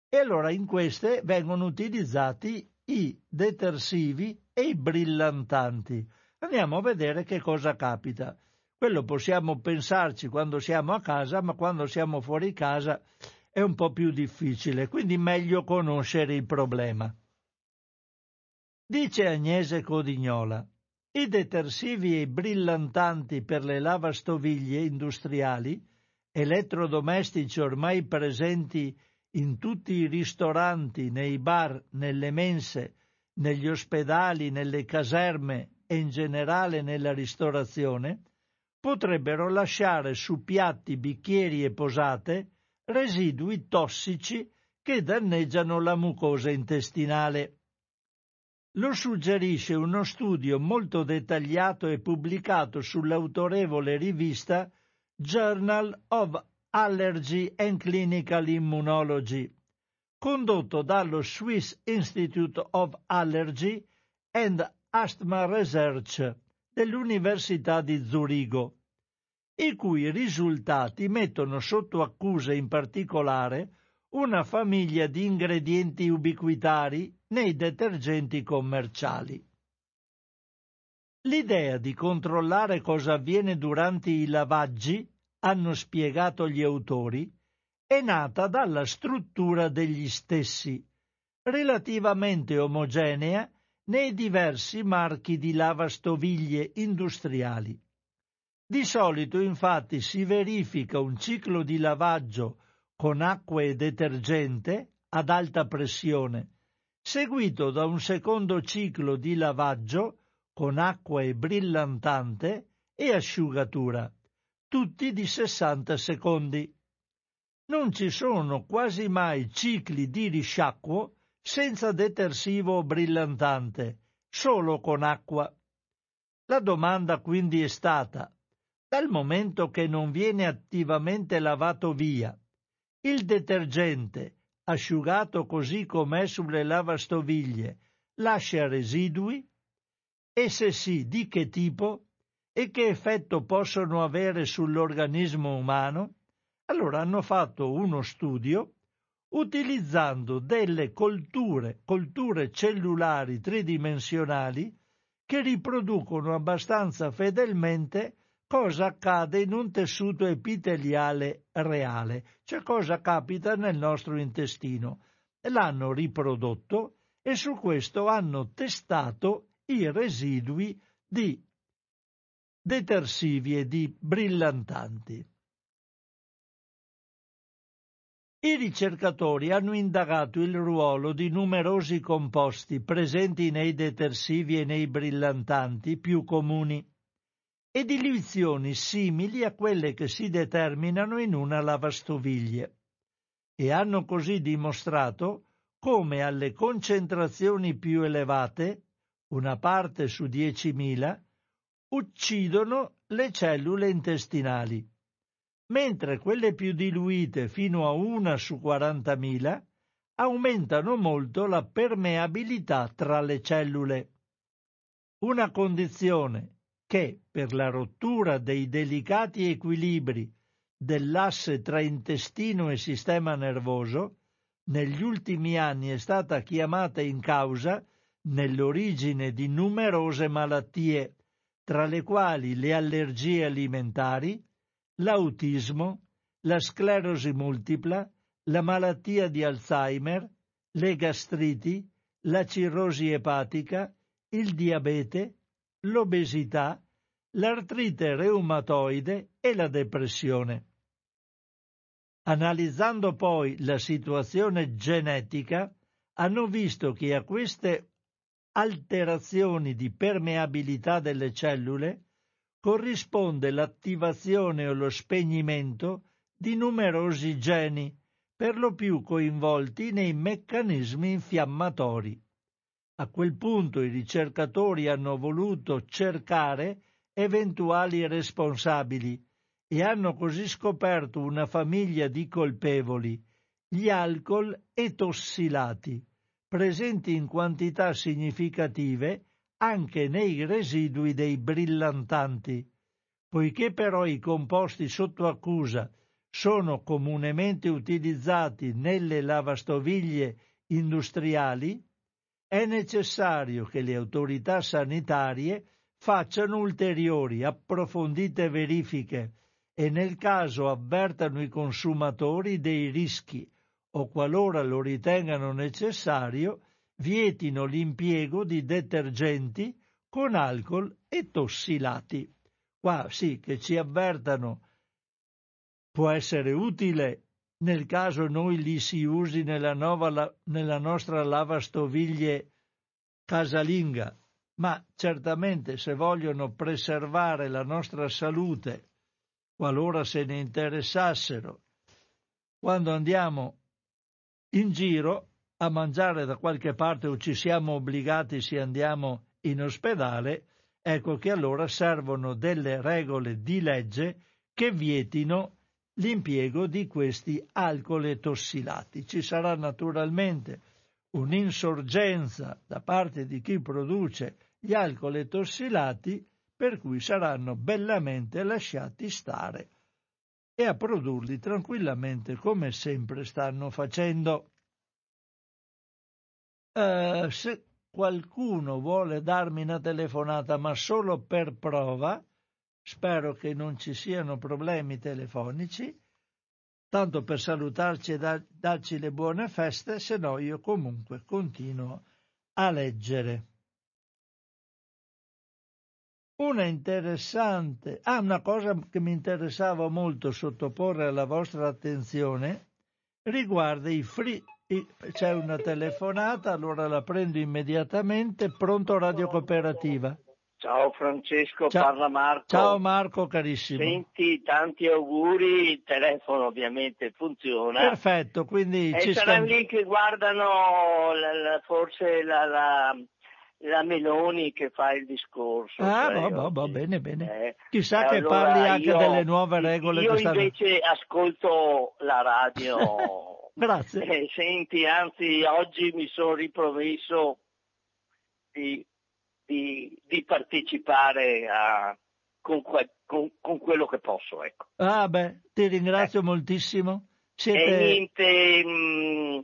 E allora in queste vengono utilizzati i detersivi e i brillantanti. Andiamo a vedere che cosa capita. Quello possiamo pensarci quando siamo a casa, ma quando siamo fuori casa è un po' più difficile, quindi meglio conoscere il problema. Dice Agnese Codignola, i detersivi brillantanti per le lavastoviglie industriali, elettrodomestici ormai presenti in tutti i ristoranti, nei bar, nelle mense, negli ospedali, nelle caserme e in generale nella ristorazione, potrebbero lasciare su piatti, bicchieri e posate residui tossici che danneggiano la mucosa intestinale. Lo suggerisce uno studio molto dettagliato e pubblicato sull'autorevole rivista Journal of Allergy and Clinical Immunology, condotto dallo Swiss Institute of Allergy and Asthma Research dell'Università di Zurigo, i cui risultati mettono sotto accusa in particolare una famiglia di ingredienti ubiquitari nei detergenti commerciali. L'idea di controllare cosa avviene durante i lavaggi hanno spiegato gli autori, è nata dalla struttura degli stessi, relativamente omogenea nei diversi marchi di lavastoviglie industriali. Di solito infatti si verifica un ciclo di lavaggio con acqua e detergente ad alta pressione, seguito da un secondo ciclo di lavaggio con acqua e brillantante e asciugatura tutti di 60 secondi. Non ci sono quasi mai cicli di risciacquo senza detersivo brillantante, solo con acqua. La domanda quindi è stata, dal momento che non viene attivamente lavato via, il detergente, asciugato così com'è sulle lavastoviglie, lascia residui? E se sì, di che tipo? e che effetto possono avere sull'organismo umano? Allora hanno fatto uno studio utilizzando delle colture, colture cellulari tridimensionali che riproducono abbastanza fedelmente cosa accade in un tessuto epiteliale reale, cioè cosa capita nel nostro intestino. L'hanno riprodotto e su questo hanno testato i residui di detersivi e di brillantanti. I ricercatori hanno indagato il ruolo di numerosi composti presenti nei detersivi e nei brillantanti più comuni e di simili a quelle che si determinano in una lavastoviglie e hanno così dimostrato come alle concentrazioni più elevate, una parte su 10.000, uccidono le cellule intestinali mentre quelle più diluite fino a una su 40.000 aumentano molto la permeabilità tra le cellule. Una condizione che, per la rottura dei delicati equilibri dell'asse tra intestino e sistema nervoso, negli ultimi anni è stata chiamata in causa nell'origine di numerose malattie, tra le quali le allergie alimentari, l'autismo, la sclerosi multipla, la malattia di Alzheimer, le gastriti, la cirrosi epatica, il diabete, l'obesità, l'artrite reumatoide e la depressione. Analizzando poi la situazione genetica, hanno visto che a queste alterazioni di permeabilità delle cellule corrisponde l'attivazione o lo spegnimento di numerosi geni, per lo più coinvolti nei meccanismi infiammatori. A quel punto i ricercatori hanno voluto cercare eventuali responsabili e hanno così scoperto una famiglia di colpevoli, gli alcol etossilati, presenti in quantità significative anche nei residui dei brillantanti. Poiché però i composti sotto accusa sono comunemente utilizzati nelle lavastoviglie industriali, è necessario che le autorità sanitarie facciano ulteriori approfondite verifiche e nel caso avvertano i consumatori dei rischi o qualora lo ritengano necessario vietino l'impiego di detergenti con alcol e tossilati. Qua sì che ci avvertano può essere utile nel caso noi li si usi nella, nuova, nella nostra lavastoviglie casalinga, ma certamente se vogliono preservare la nostra salute, qualora se ne interessassero, quando andiamo in giro a mangiare da qualche parte o ci siamo obbligati se andiamo in ospedale, ecco che allora servono delle regole di legge che vietino l'impiego di questi alcoli tossilati. Ci sarà naturalmente un'insorgenza da parte di chi produce gli alcoli tossilati per cui saranno bellamente lasciati stare e a produrli tranquillamente come sempre stanno facendo. Uh, se qualcuno vuole darmi una telefonata, ma solo per prova, spero che non ci siano problemi telefonici, tanto per salutarci e da, darci le buone feste, se no io comunque continuo a leggere. Una interessante, ah, una cosa che mi interessava molto sottoporre alla vostra attenzione riguarda i free c'è una telefonata, allora la prendo immediatamente. Pronto Radio Cooperativa? Ciao Francesco, Ciao. parla Marco. Ciao Marco, carissimo. Senti, tanti auguri, il telefono ovviamente funziona. Perfetto, quindi e ci saranno lì che guardano la, la, forse la, la, Meloni che fa il discorso. Ah, cioè, va, va, bene, bene. Eh, Chissà che allora parli anche io, delle nuove regole. Io che stanno... invece ascolto la radio Grazie. Eh, senti, anzi, oggi mi sono ripromesso di, di, di partecipare a, con, que, con, con, quello che posso. Ecco. Ah, beh, ti ringrazio eh. moltissimo. Siete... E niente, mh, mm,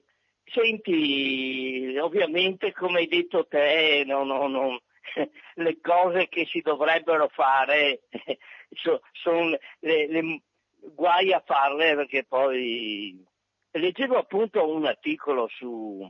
senti, ovviamente, come hai detto te, no, no, no, le cose che si dovrebbero fare sono son le, le, guai a farle perché poi leggevo appunto un articolo su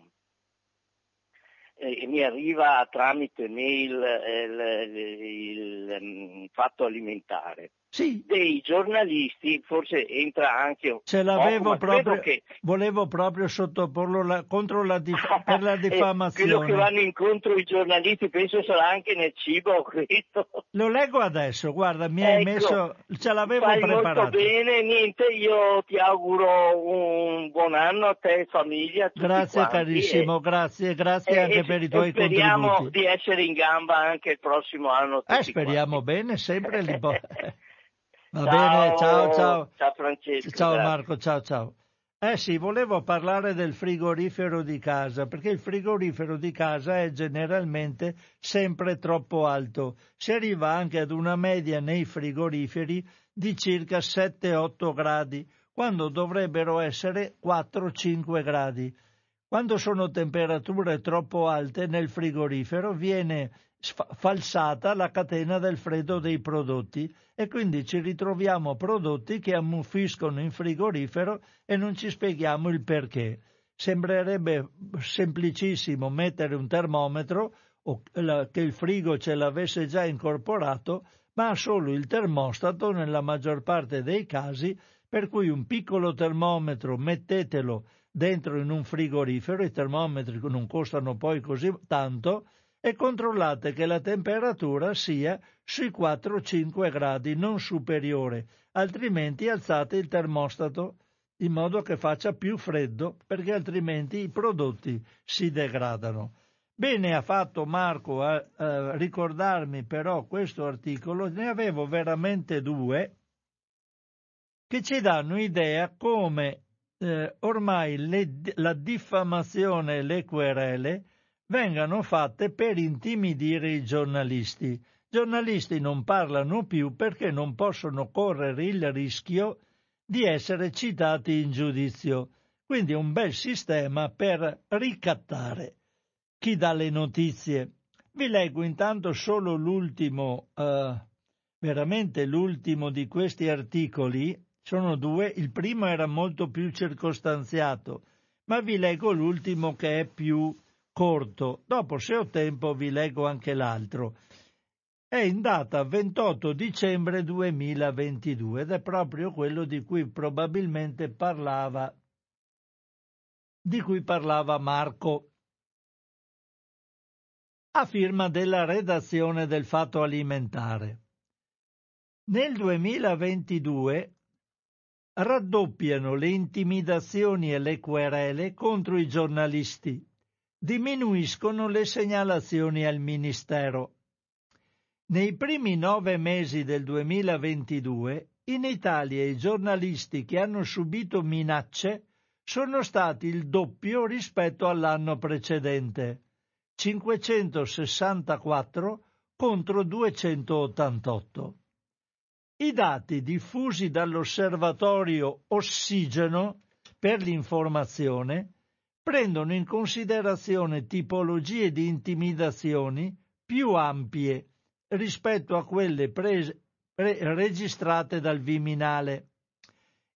eh, mi arriva tramite mail eh, il, il, il, mm, il fatto alimentare sì. dei giornalisti, forse entra anche Ce l'avevo poco, proprio, che... volevo proprio sottoporlo la, contro la dif... per la diffamazione. quello che vanno incontro i giornalisti, penso sarà anche nel cibo questo. Lo leggo adesso, guarda, mi ecco, hai messo, ce l'avevo fai preparato. molto bene, niente, io ti auguro un buon anno a te famiglia. Grazie quanti, carissimo, e, grazie, grazie e, anche e, per i tuoi speriamo contributi. Speriamo di essere in gamba anche il prossimo anno. Eh, speriamo quanti. bene, sempre l'importante. Va ciao, bene, ciao ciao. Ciao Francesco. Ciao grazie. Marco, ciao ciao. Eh sì, volevo parlare del frigorifero di casa, perché il frigorifero di casa è generalmente sempre troppo alto. Si arriva anche ad una media nei frigoriferi di circa 7-8 gradi, quando dovrebbero essere 4-5 gradi. Quando sono temperature troppo alte nel frigorifero viene falsata la catena del freddo dei prodotti e quindi ci ritroviamo prodotti che ammuffiscono in frigorifero e non ci spieghiamo il perché. Sembrerebbe semplicissimo mettere un termometro o che il frigo ce l'avesse già incorporato, ma ha solo il termostato nella maggior parte dei casi, per cui un piccolo termometro mettetelo dentro in un frigorifero, i termometri non costano poi così tanto, e controllate che la temperatura sia sui 4-5 gradi, non superiore, altrimenti alzate il termostato in modo che faccia più freddo, perché altrimenti i prodotti si degradano. Bene ha fatto Marco a, a ricordarmi però questo articolo, ne avevo veramente due, che ci danno idea come eh, ormai le, la diffamazione e le querele vengano fatte per intimidire i giornalisti. I giornalisti non parlano più perché non possono correre il rischio di essere citati in giudizio. Quindi è un bel sistema per ricattare chi dà le notizie. Vi leggo intanto solo l'ultimo, uh, veramente l'ultimo di questi articoli. Sono due, il primo era molto più circostanziato, ma vi leggo l'ultimo che è più corto. Dopo, se ho tempo, vi leggo anche l'altro. È in data 28 dicembre 2022 ed è proprio quello di cui probabilmente parlava di cui parlava Marco a firma della redazione del Fatto Alimentare. Nel 2022 raddoppiano le intimidazioni e le querele contro i giornalisti diminuiscono le segnalazioni al Ministero. Nei primi nove mesi del 2022 in Italia i giornalisti che hanno subito minacce sono stati il doppio rispetto all'anno precedente, 564 contro 288. I dati diffusi dall'osservatorio Ossigeno per l'informazione prendono in considerazione tipologie di intimidazioni più ampie rispetto a quelle prese, pre, registrate dal Viminale.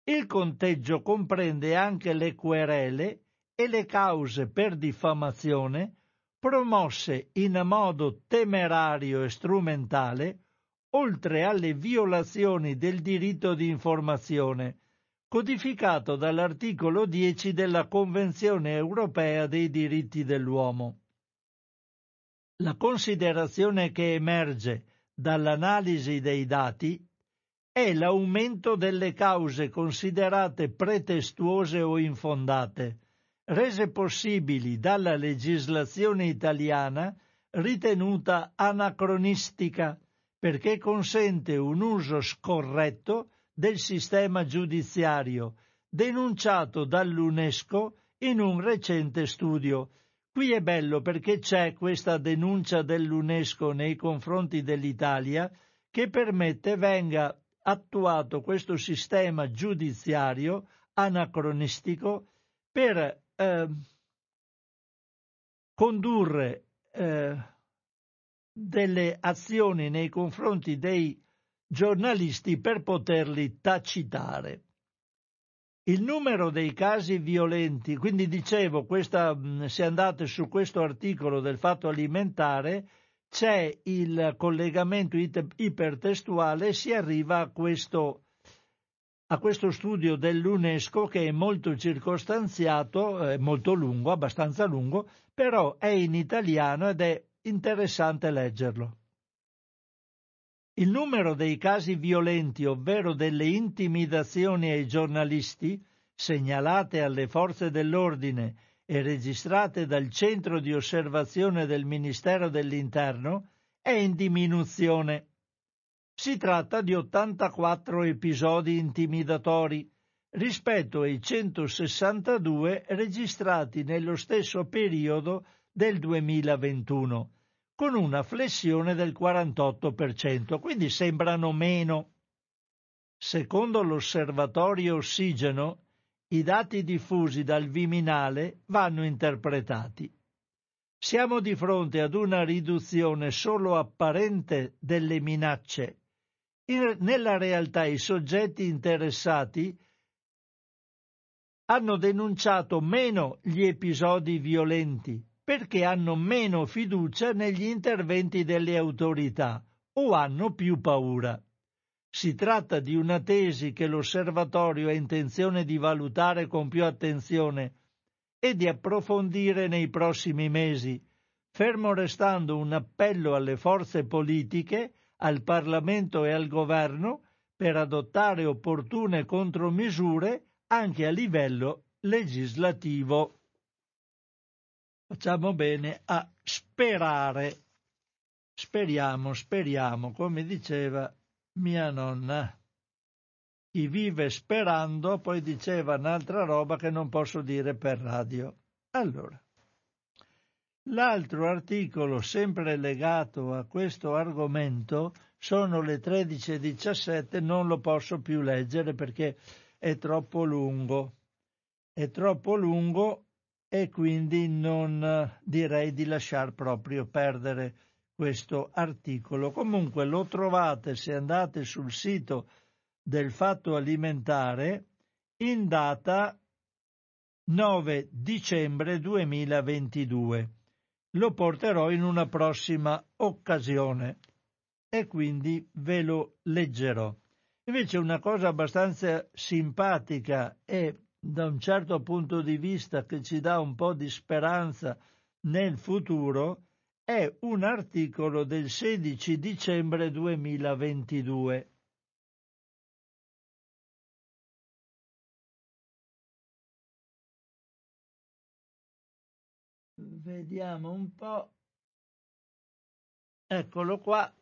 Il conteggio comprende anche le querele e le cause per diffamazione promosse in modo temerario e strumentale, oltre alle violazioni del diritto di informazione, codificato dall'articolo 10 della Convenzione europea dei diritti dell'uomo. La considerazione che emerge dall'analisi dei dati è l'aumento delle cause considerate pretestuose o infondate, rese possibili dalla legislazione italiana ritenuta anacronistica perché consente un uso scorretto del sistema giudiziario, denunciato dall'UNESCO in un recente studio. Qui è bello perché c'è questa denuncia dell'UNESCO nei confronti dell'Italia che permette venga attuato questo sistema giudiziario anacronistico per eh, condurre eh, delle azioni nei confronti dei giornalisti per poterli tacitare. Il numero dei casi violenti, quindi dicevo, questa, se andate su questo articolo del fatto alimentare, c'è il collegamento ipertestuale si arriva a questo, a questo studio dell'UNESCO che è molto circostanziato, è molto lungo, abbastanza lungo, però è in italiano ed è interessante leggerlo. Il numero dei casi violenti, ovvero delle intimidazioni ai giornalisti, segnalate alle forze dell'ordine e registrate dal centro di osservazione del Ministero dell'Interno, è in diminuzione. Si tratta di 84 episodi intimidatori rispetto ai 162 registrati nello stesso periodo del 2021 con una flessione del 48%, quindi sembrano meno. Secondo l'osservatorio Ossigeno, i dati diffusi dal Viminale vanno interpretati. Siamo di fronte ad una riduzione solo apparente delle minacce. In, nella realtà i soggetti interessati hanno denunciato meno gli episodi violenti, perché hanno meno fiducia negli interventi delle autorità o hanno più paura. Si tratta di una tesi che l'osservatorio ha intenzione di valutare con più attenzione e di approfondire nei prossimi mesi, fermo restando un appello alle forze politiche, al Parlamento e al Governo per adottare opportune contromisure anche a livello legislativo. Facciamo bene a sperare. Speriamo, speriamo, come diceva mia nonna. Chi vive sperando, poi diceva un'altra roba che non posso dire per radio. Allora, l'altro articolo sempre legato a questo argomento sono le 13.17, non lo posso più leggere perché è troppo lungo. È troppo lungo e quindi non direi di lasciar proprio perdere questo articolo. Comunque lo trovate se andate sul sito del Fatto Alimentare in data 9 dicembre 2022. Lo porterò in una prossima occasione e quindi ve lo leggerò. Invece una cosa abbastanza simpatica e da un certo punto di vista che ci dà un po' di speranza nel futuro è un articolo del 16 dicembre 2022. Vediamo un po'. Eccolo qua.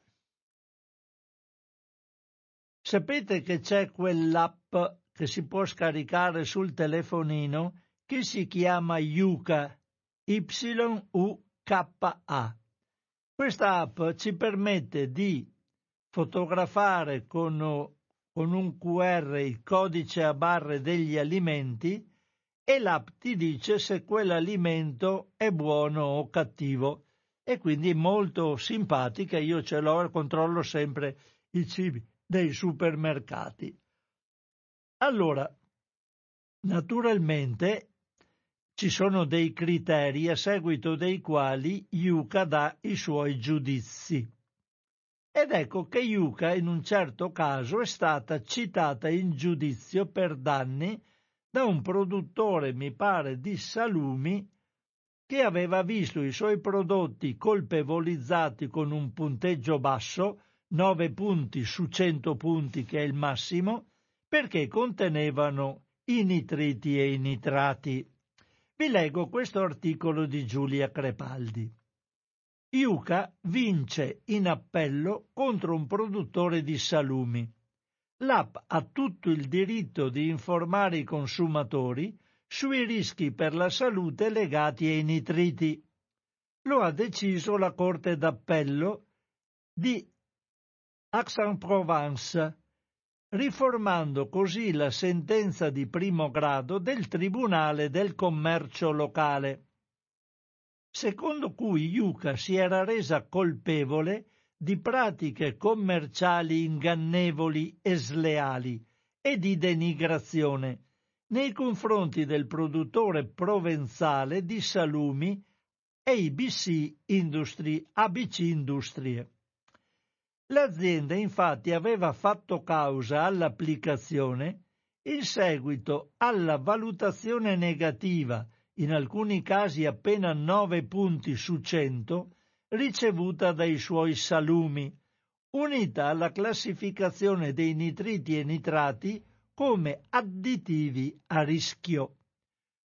Sapete che c'è quell'app che si può scaricare sul telefonino che si chiama Yuka, Y-U-K-A. Questa app ci permette di fotografare con, con un QR il codice a barre degli alimenti e l'app ti dice se quell'alimento è buono o cattivo e quindi molto simpatica, io ce l'ho e controllo sempre i cibi dei supermercati. Allora, naturalmente ci sono dei criteri a seguito dei quali Yuka dà i suoi giudizi. Ed ecco che Yuka in un certo caso è stata citata in giudizio per danni da un produttore, mi pare, di salumi che aveva visto i suoi prodotti colpevolizzati con un punteggio basso, 9 punti su 100 punti che è il massimo, perché contenevano i nitriti e i nitrati. Vi leggo questo articolo di Giulia Crepaldi. Iuca vince in appello contro un produttore di salumi. L'app ha tutto il diritto di informare i consumatori sui rischi per la salute legati ai nitriti. Lo ha deciso la Corte d'Appello di Aix-en-Provence riformando così la sentenza di primo grado del Tribunale del commercio locale. secondo cui Yuka si era resa colpevole di pratiche commerciali ingannevoli e sleali e di denigrazione nei confronti del produttore provenzale di salumi ABC, Industry, ABC Industrie. L'azienda infatti aveva fatto causa all'applicazione in seguito alla valutazione negativa, in alcuni casi appena 9 punti su 100, ricevuta dai suoi salumi, unita alla classificazione dei nitriti e nitrati come additivi a rischio.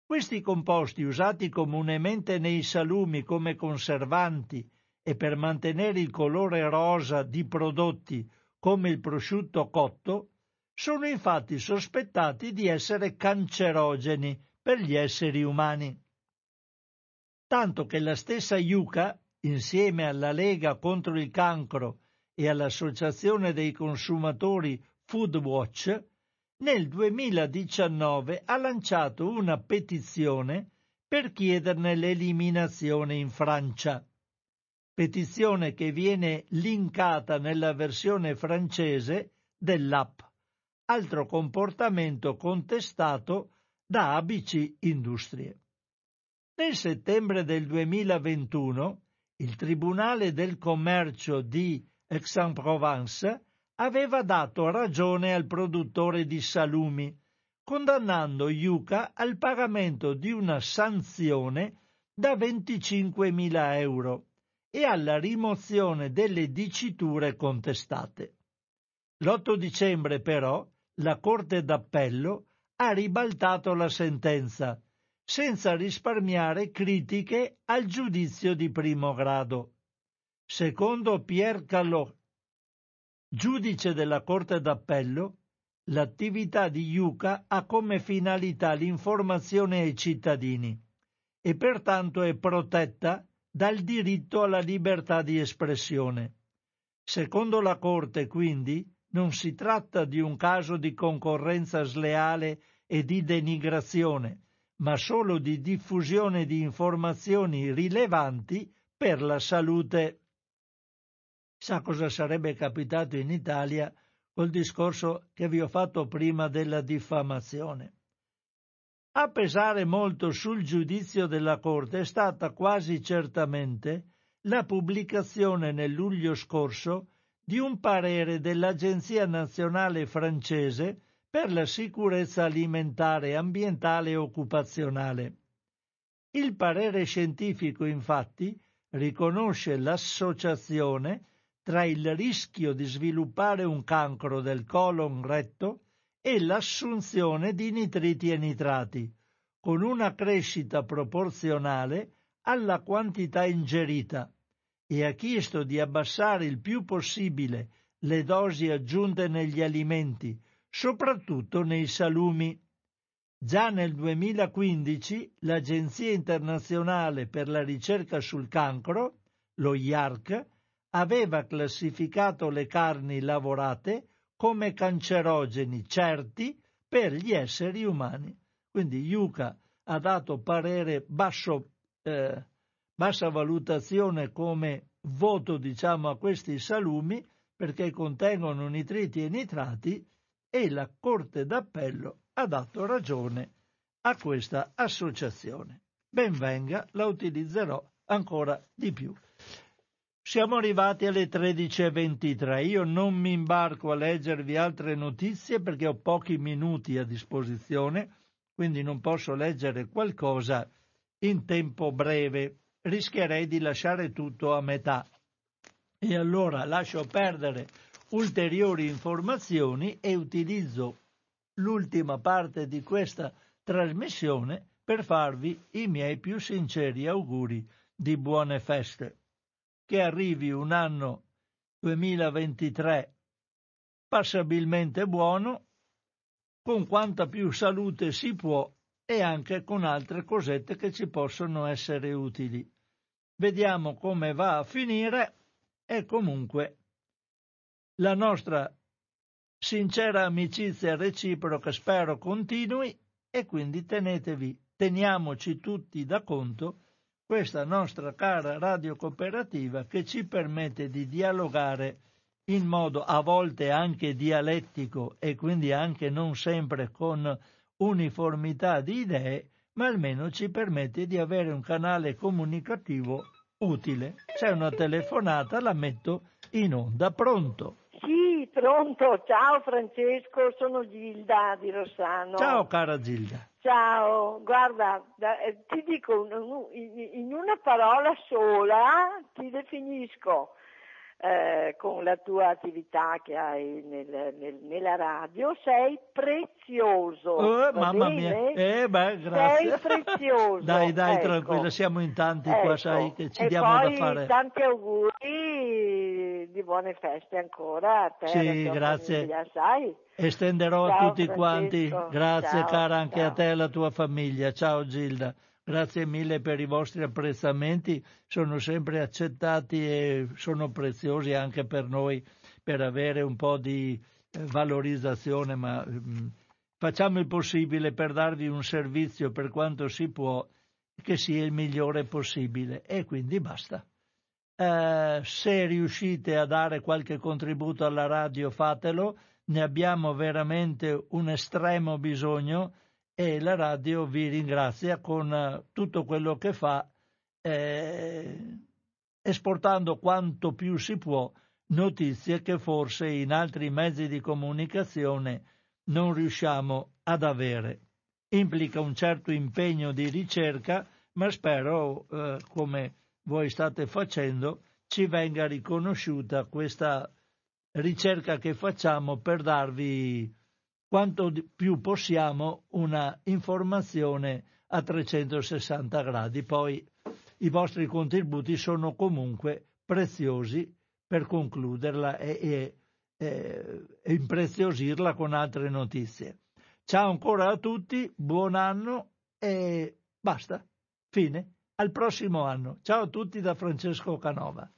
Questi composti usati comunemente nei salumi come conservanti e per mantenere il colore rosa di prodotti come il prosciutto cotto, sono infatti sospettati di essere cancerogeni per gli esseri umani. Tanto che la stessa Yuka, insieme alla Lega contro il cancro e all'Associazione dei consumatori Foodwatch, nel 2019 ha lanciato una petizione per chiederne l'eliminazione in Francia. Petizione che viene linkata nella versione francese dell'app, altro comportamento contestato da ABC Industrie. Nel settembre del 2021 il Tribunale del Commercio di Aix-en-Provence aveva dato ragione al produttore di salumi, condannando Yuka al pagamento di una sanzione da 25.000 euro e alla rimozione delle diciture contestate. L'8 dicembre però la Corte d'Appello ha ribaltato la sentenza, senza risparmiare critiche al giudizio di primo grado. Secondo Pierre Callot, Giudice della Corte d'Appello, l'attività di Yuka ha come finalità l'informazione ai cittadini e pertanto è protetta dal diritto alla libertà di espressione. Secondo la Corte, quindi, non si tratta di un caso di concorrenza sleale e di denigrazione, ma solo di diffusione di informazioni rilevanti per la salute Sa cosa sarebbe capitato in Italia col discorso che vi ho fatto prima della diffamazione. A pesare molto sul giudizio della Corte è stata quasi certamente la pubblicazione nel luglio scorso di un parere dell'Agenzia nazionale francese per la sicurezza alimentare, ambientale e occupazionale. Il parere scientifico, infatti, riconosce l'associazione tra il rischio di sviluppare un cancro del colon retto e l'assunzione di nitriti e nitrati, con una crescita proporzionale alla quantità ingerita, e ha chiesto di abbassare il più possibile le dosi aggiunte negli alimenti, soprattutto nei salumi. Già nel 2015 l'Agenzia internazionale per la ricerca sul cancro, lo IARC, aveva classificato le carni lavorate come cancerogeni certi per gli esseri umani. Quindi Yuka ha dato parere basso, eh, bassa valutazione come voto diciamo a questi salumi perché contengono nitriti e nitrati e la Corte d'Appello ha dato ragione a questa associazione. Benvenga, la utilizzerò ancora di più. Siamo arrivati alle 13.23. Io non mi imbarco a leggervi altre notizie perché ho pochi minuti a disposizione, quindi non posso leggere qualcosa in tempo breve. Rischierei di lasciare tutto a metà. E allora lascio perdere ulteriori informazioni e utilizzo l'ultima parte di questa trasmissione per farvi i miei più sinceri auguri di buone feste che arrivi un anno 2023 passabilmente buono, con quanta più salute si può e anche con altre cosette che ci possono essere utili. Vediamo come va a finire e comunque la nostra sincera amicizia reciproca spero continui e quindi tenetevi, teniamoci tutti da conto questa nostra cara radio cooperativa che ci permette di dialogare in modo a volte anche dialettico e quindi anche non sempre con uniformità di idee, ma almeno ci permette di avere un canale comunicativo utile. C'è una telefonata, la metto in onda. Pronto? Pronto. Ciao Francesco, sono Gilda di Rossano. Ciao cara Gilda. Ciao, guarda, eh, ti dico in una parola sola, ti definisco eh, con la tua attività che hai nel, nel, nella radio, sei prezioso. Oh, mamma bene? mia, eh, beh, grazie. Sei prezioso. dai, dai, ecco. tranquilla, siamo in tanti ecco. qua, sai che ci e diamo poi da fare. tanti auguri di buone feste ancora a te Sì, grazie. famiglia, sai? Estenderò Ciao, a tutti Francesco. quanti. Grazie Ciao, cara anche ciao. a te e alla tua famiglia. Ciao Gilda. Grazie mille per i vostri apprezzamenti, sono sempre accettati e sono preziosi anche per noi per avere un po' di eh, valorizzazione, ma mm, facciamo il possibile per darvi un servizio per quanto si può che sia il migliore possibile. E quindi basta. Eh, se riuscite a dare qualche contributo alla radio fatelo, ne abbiamo veramente un estremo bisogno e la radio vi ringrazia con eh, tutto quello che fa, eh, esportando quanto più si può notizie che forse in altri mezzi di comunicazione non riusciamo ad avere. Implica un certo impegno di ricerca, ma spero, eh, come voi state facendo, ci venga riconosciuta questa ricerca che facciamo per darvi quanto più possiamo una informazione a 360 gradi. Poi i vostri contributi sono comunque preziosi per concluderla e, e, e impreziosirla con altre notizie. Ciao ancora a tutti, buon anno e basta. Fine. Al prossimo anno. Ciao a tutti da Francesco Canova.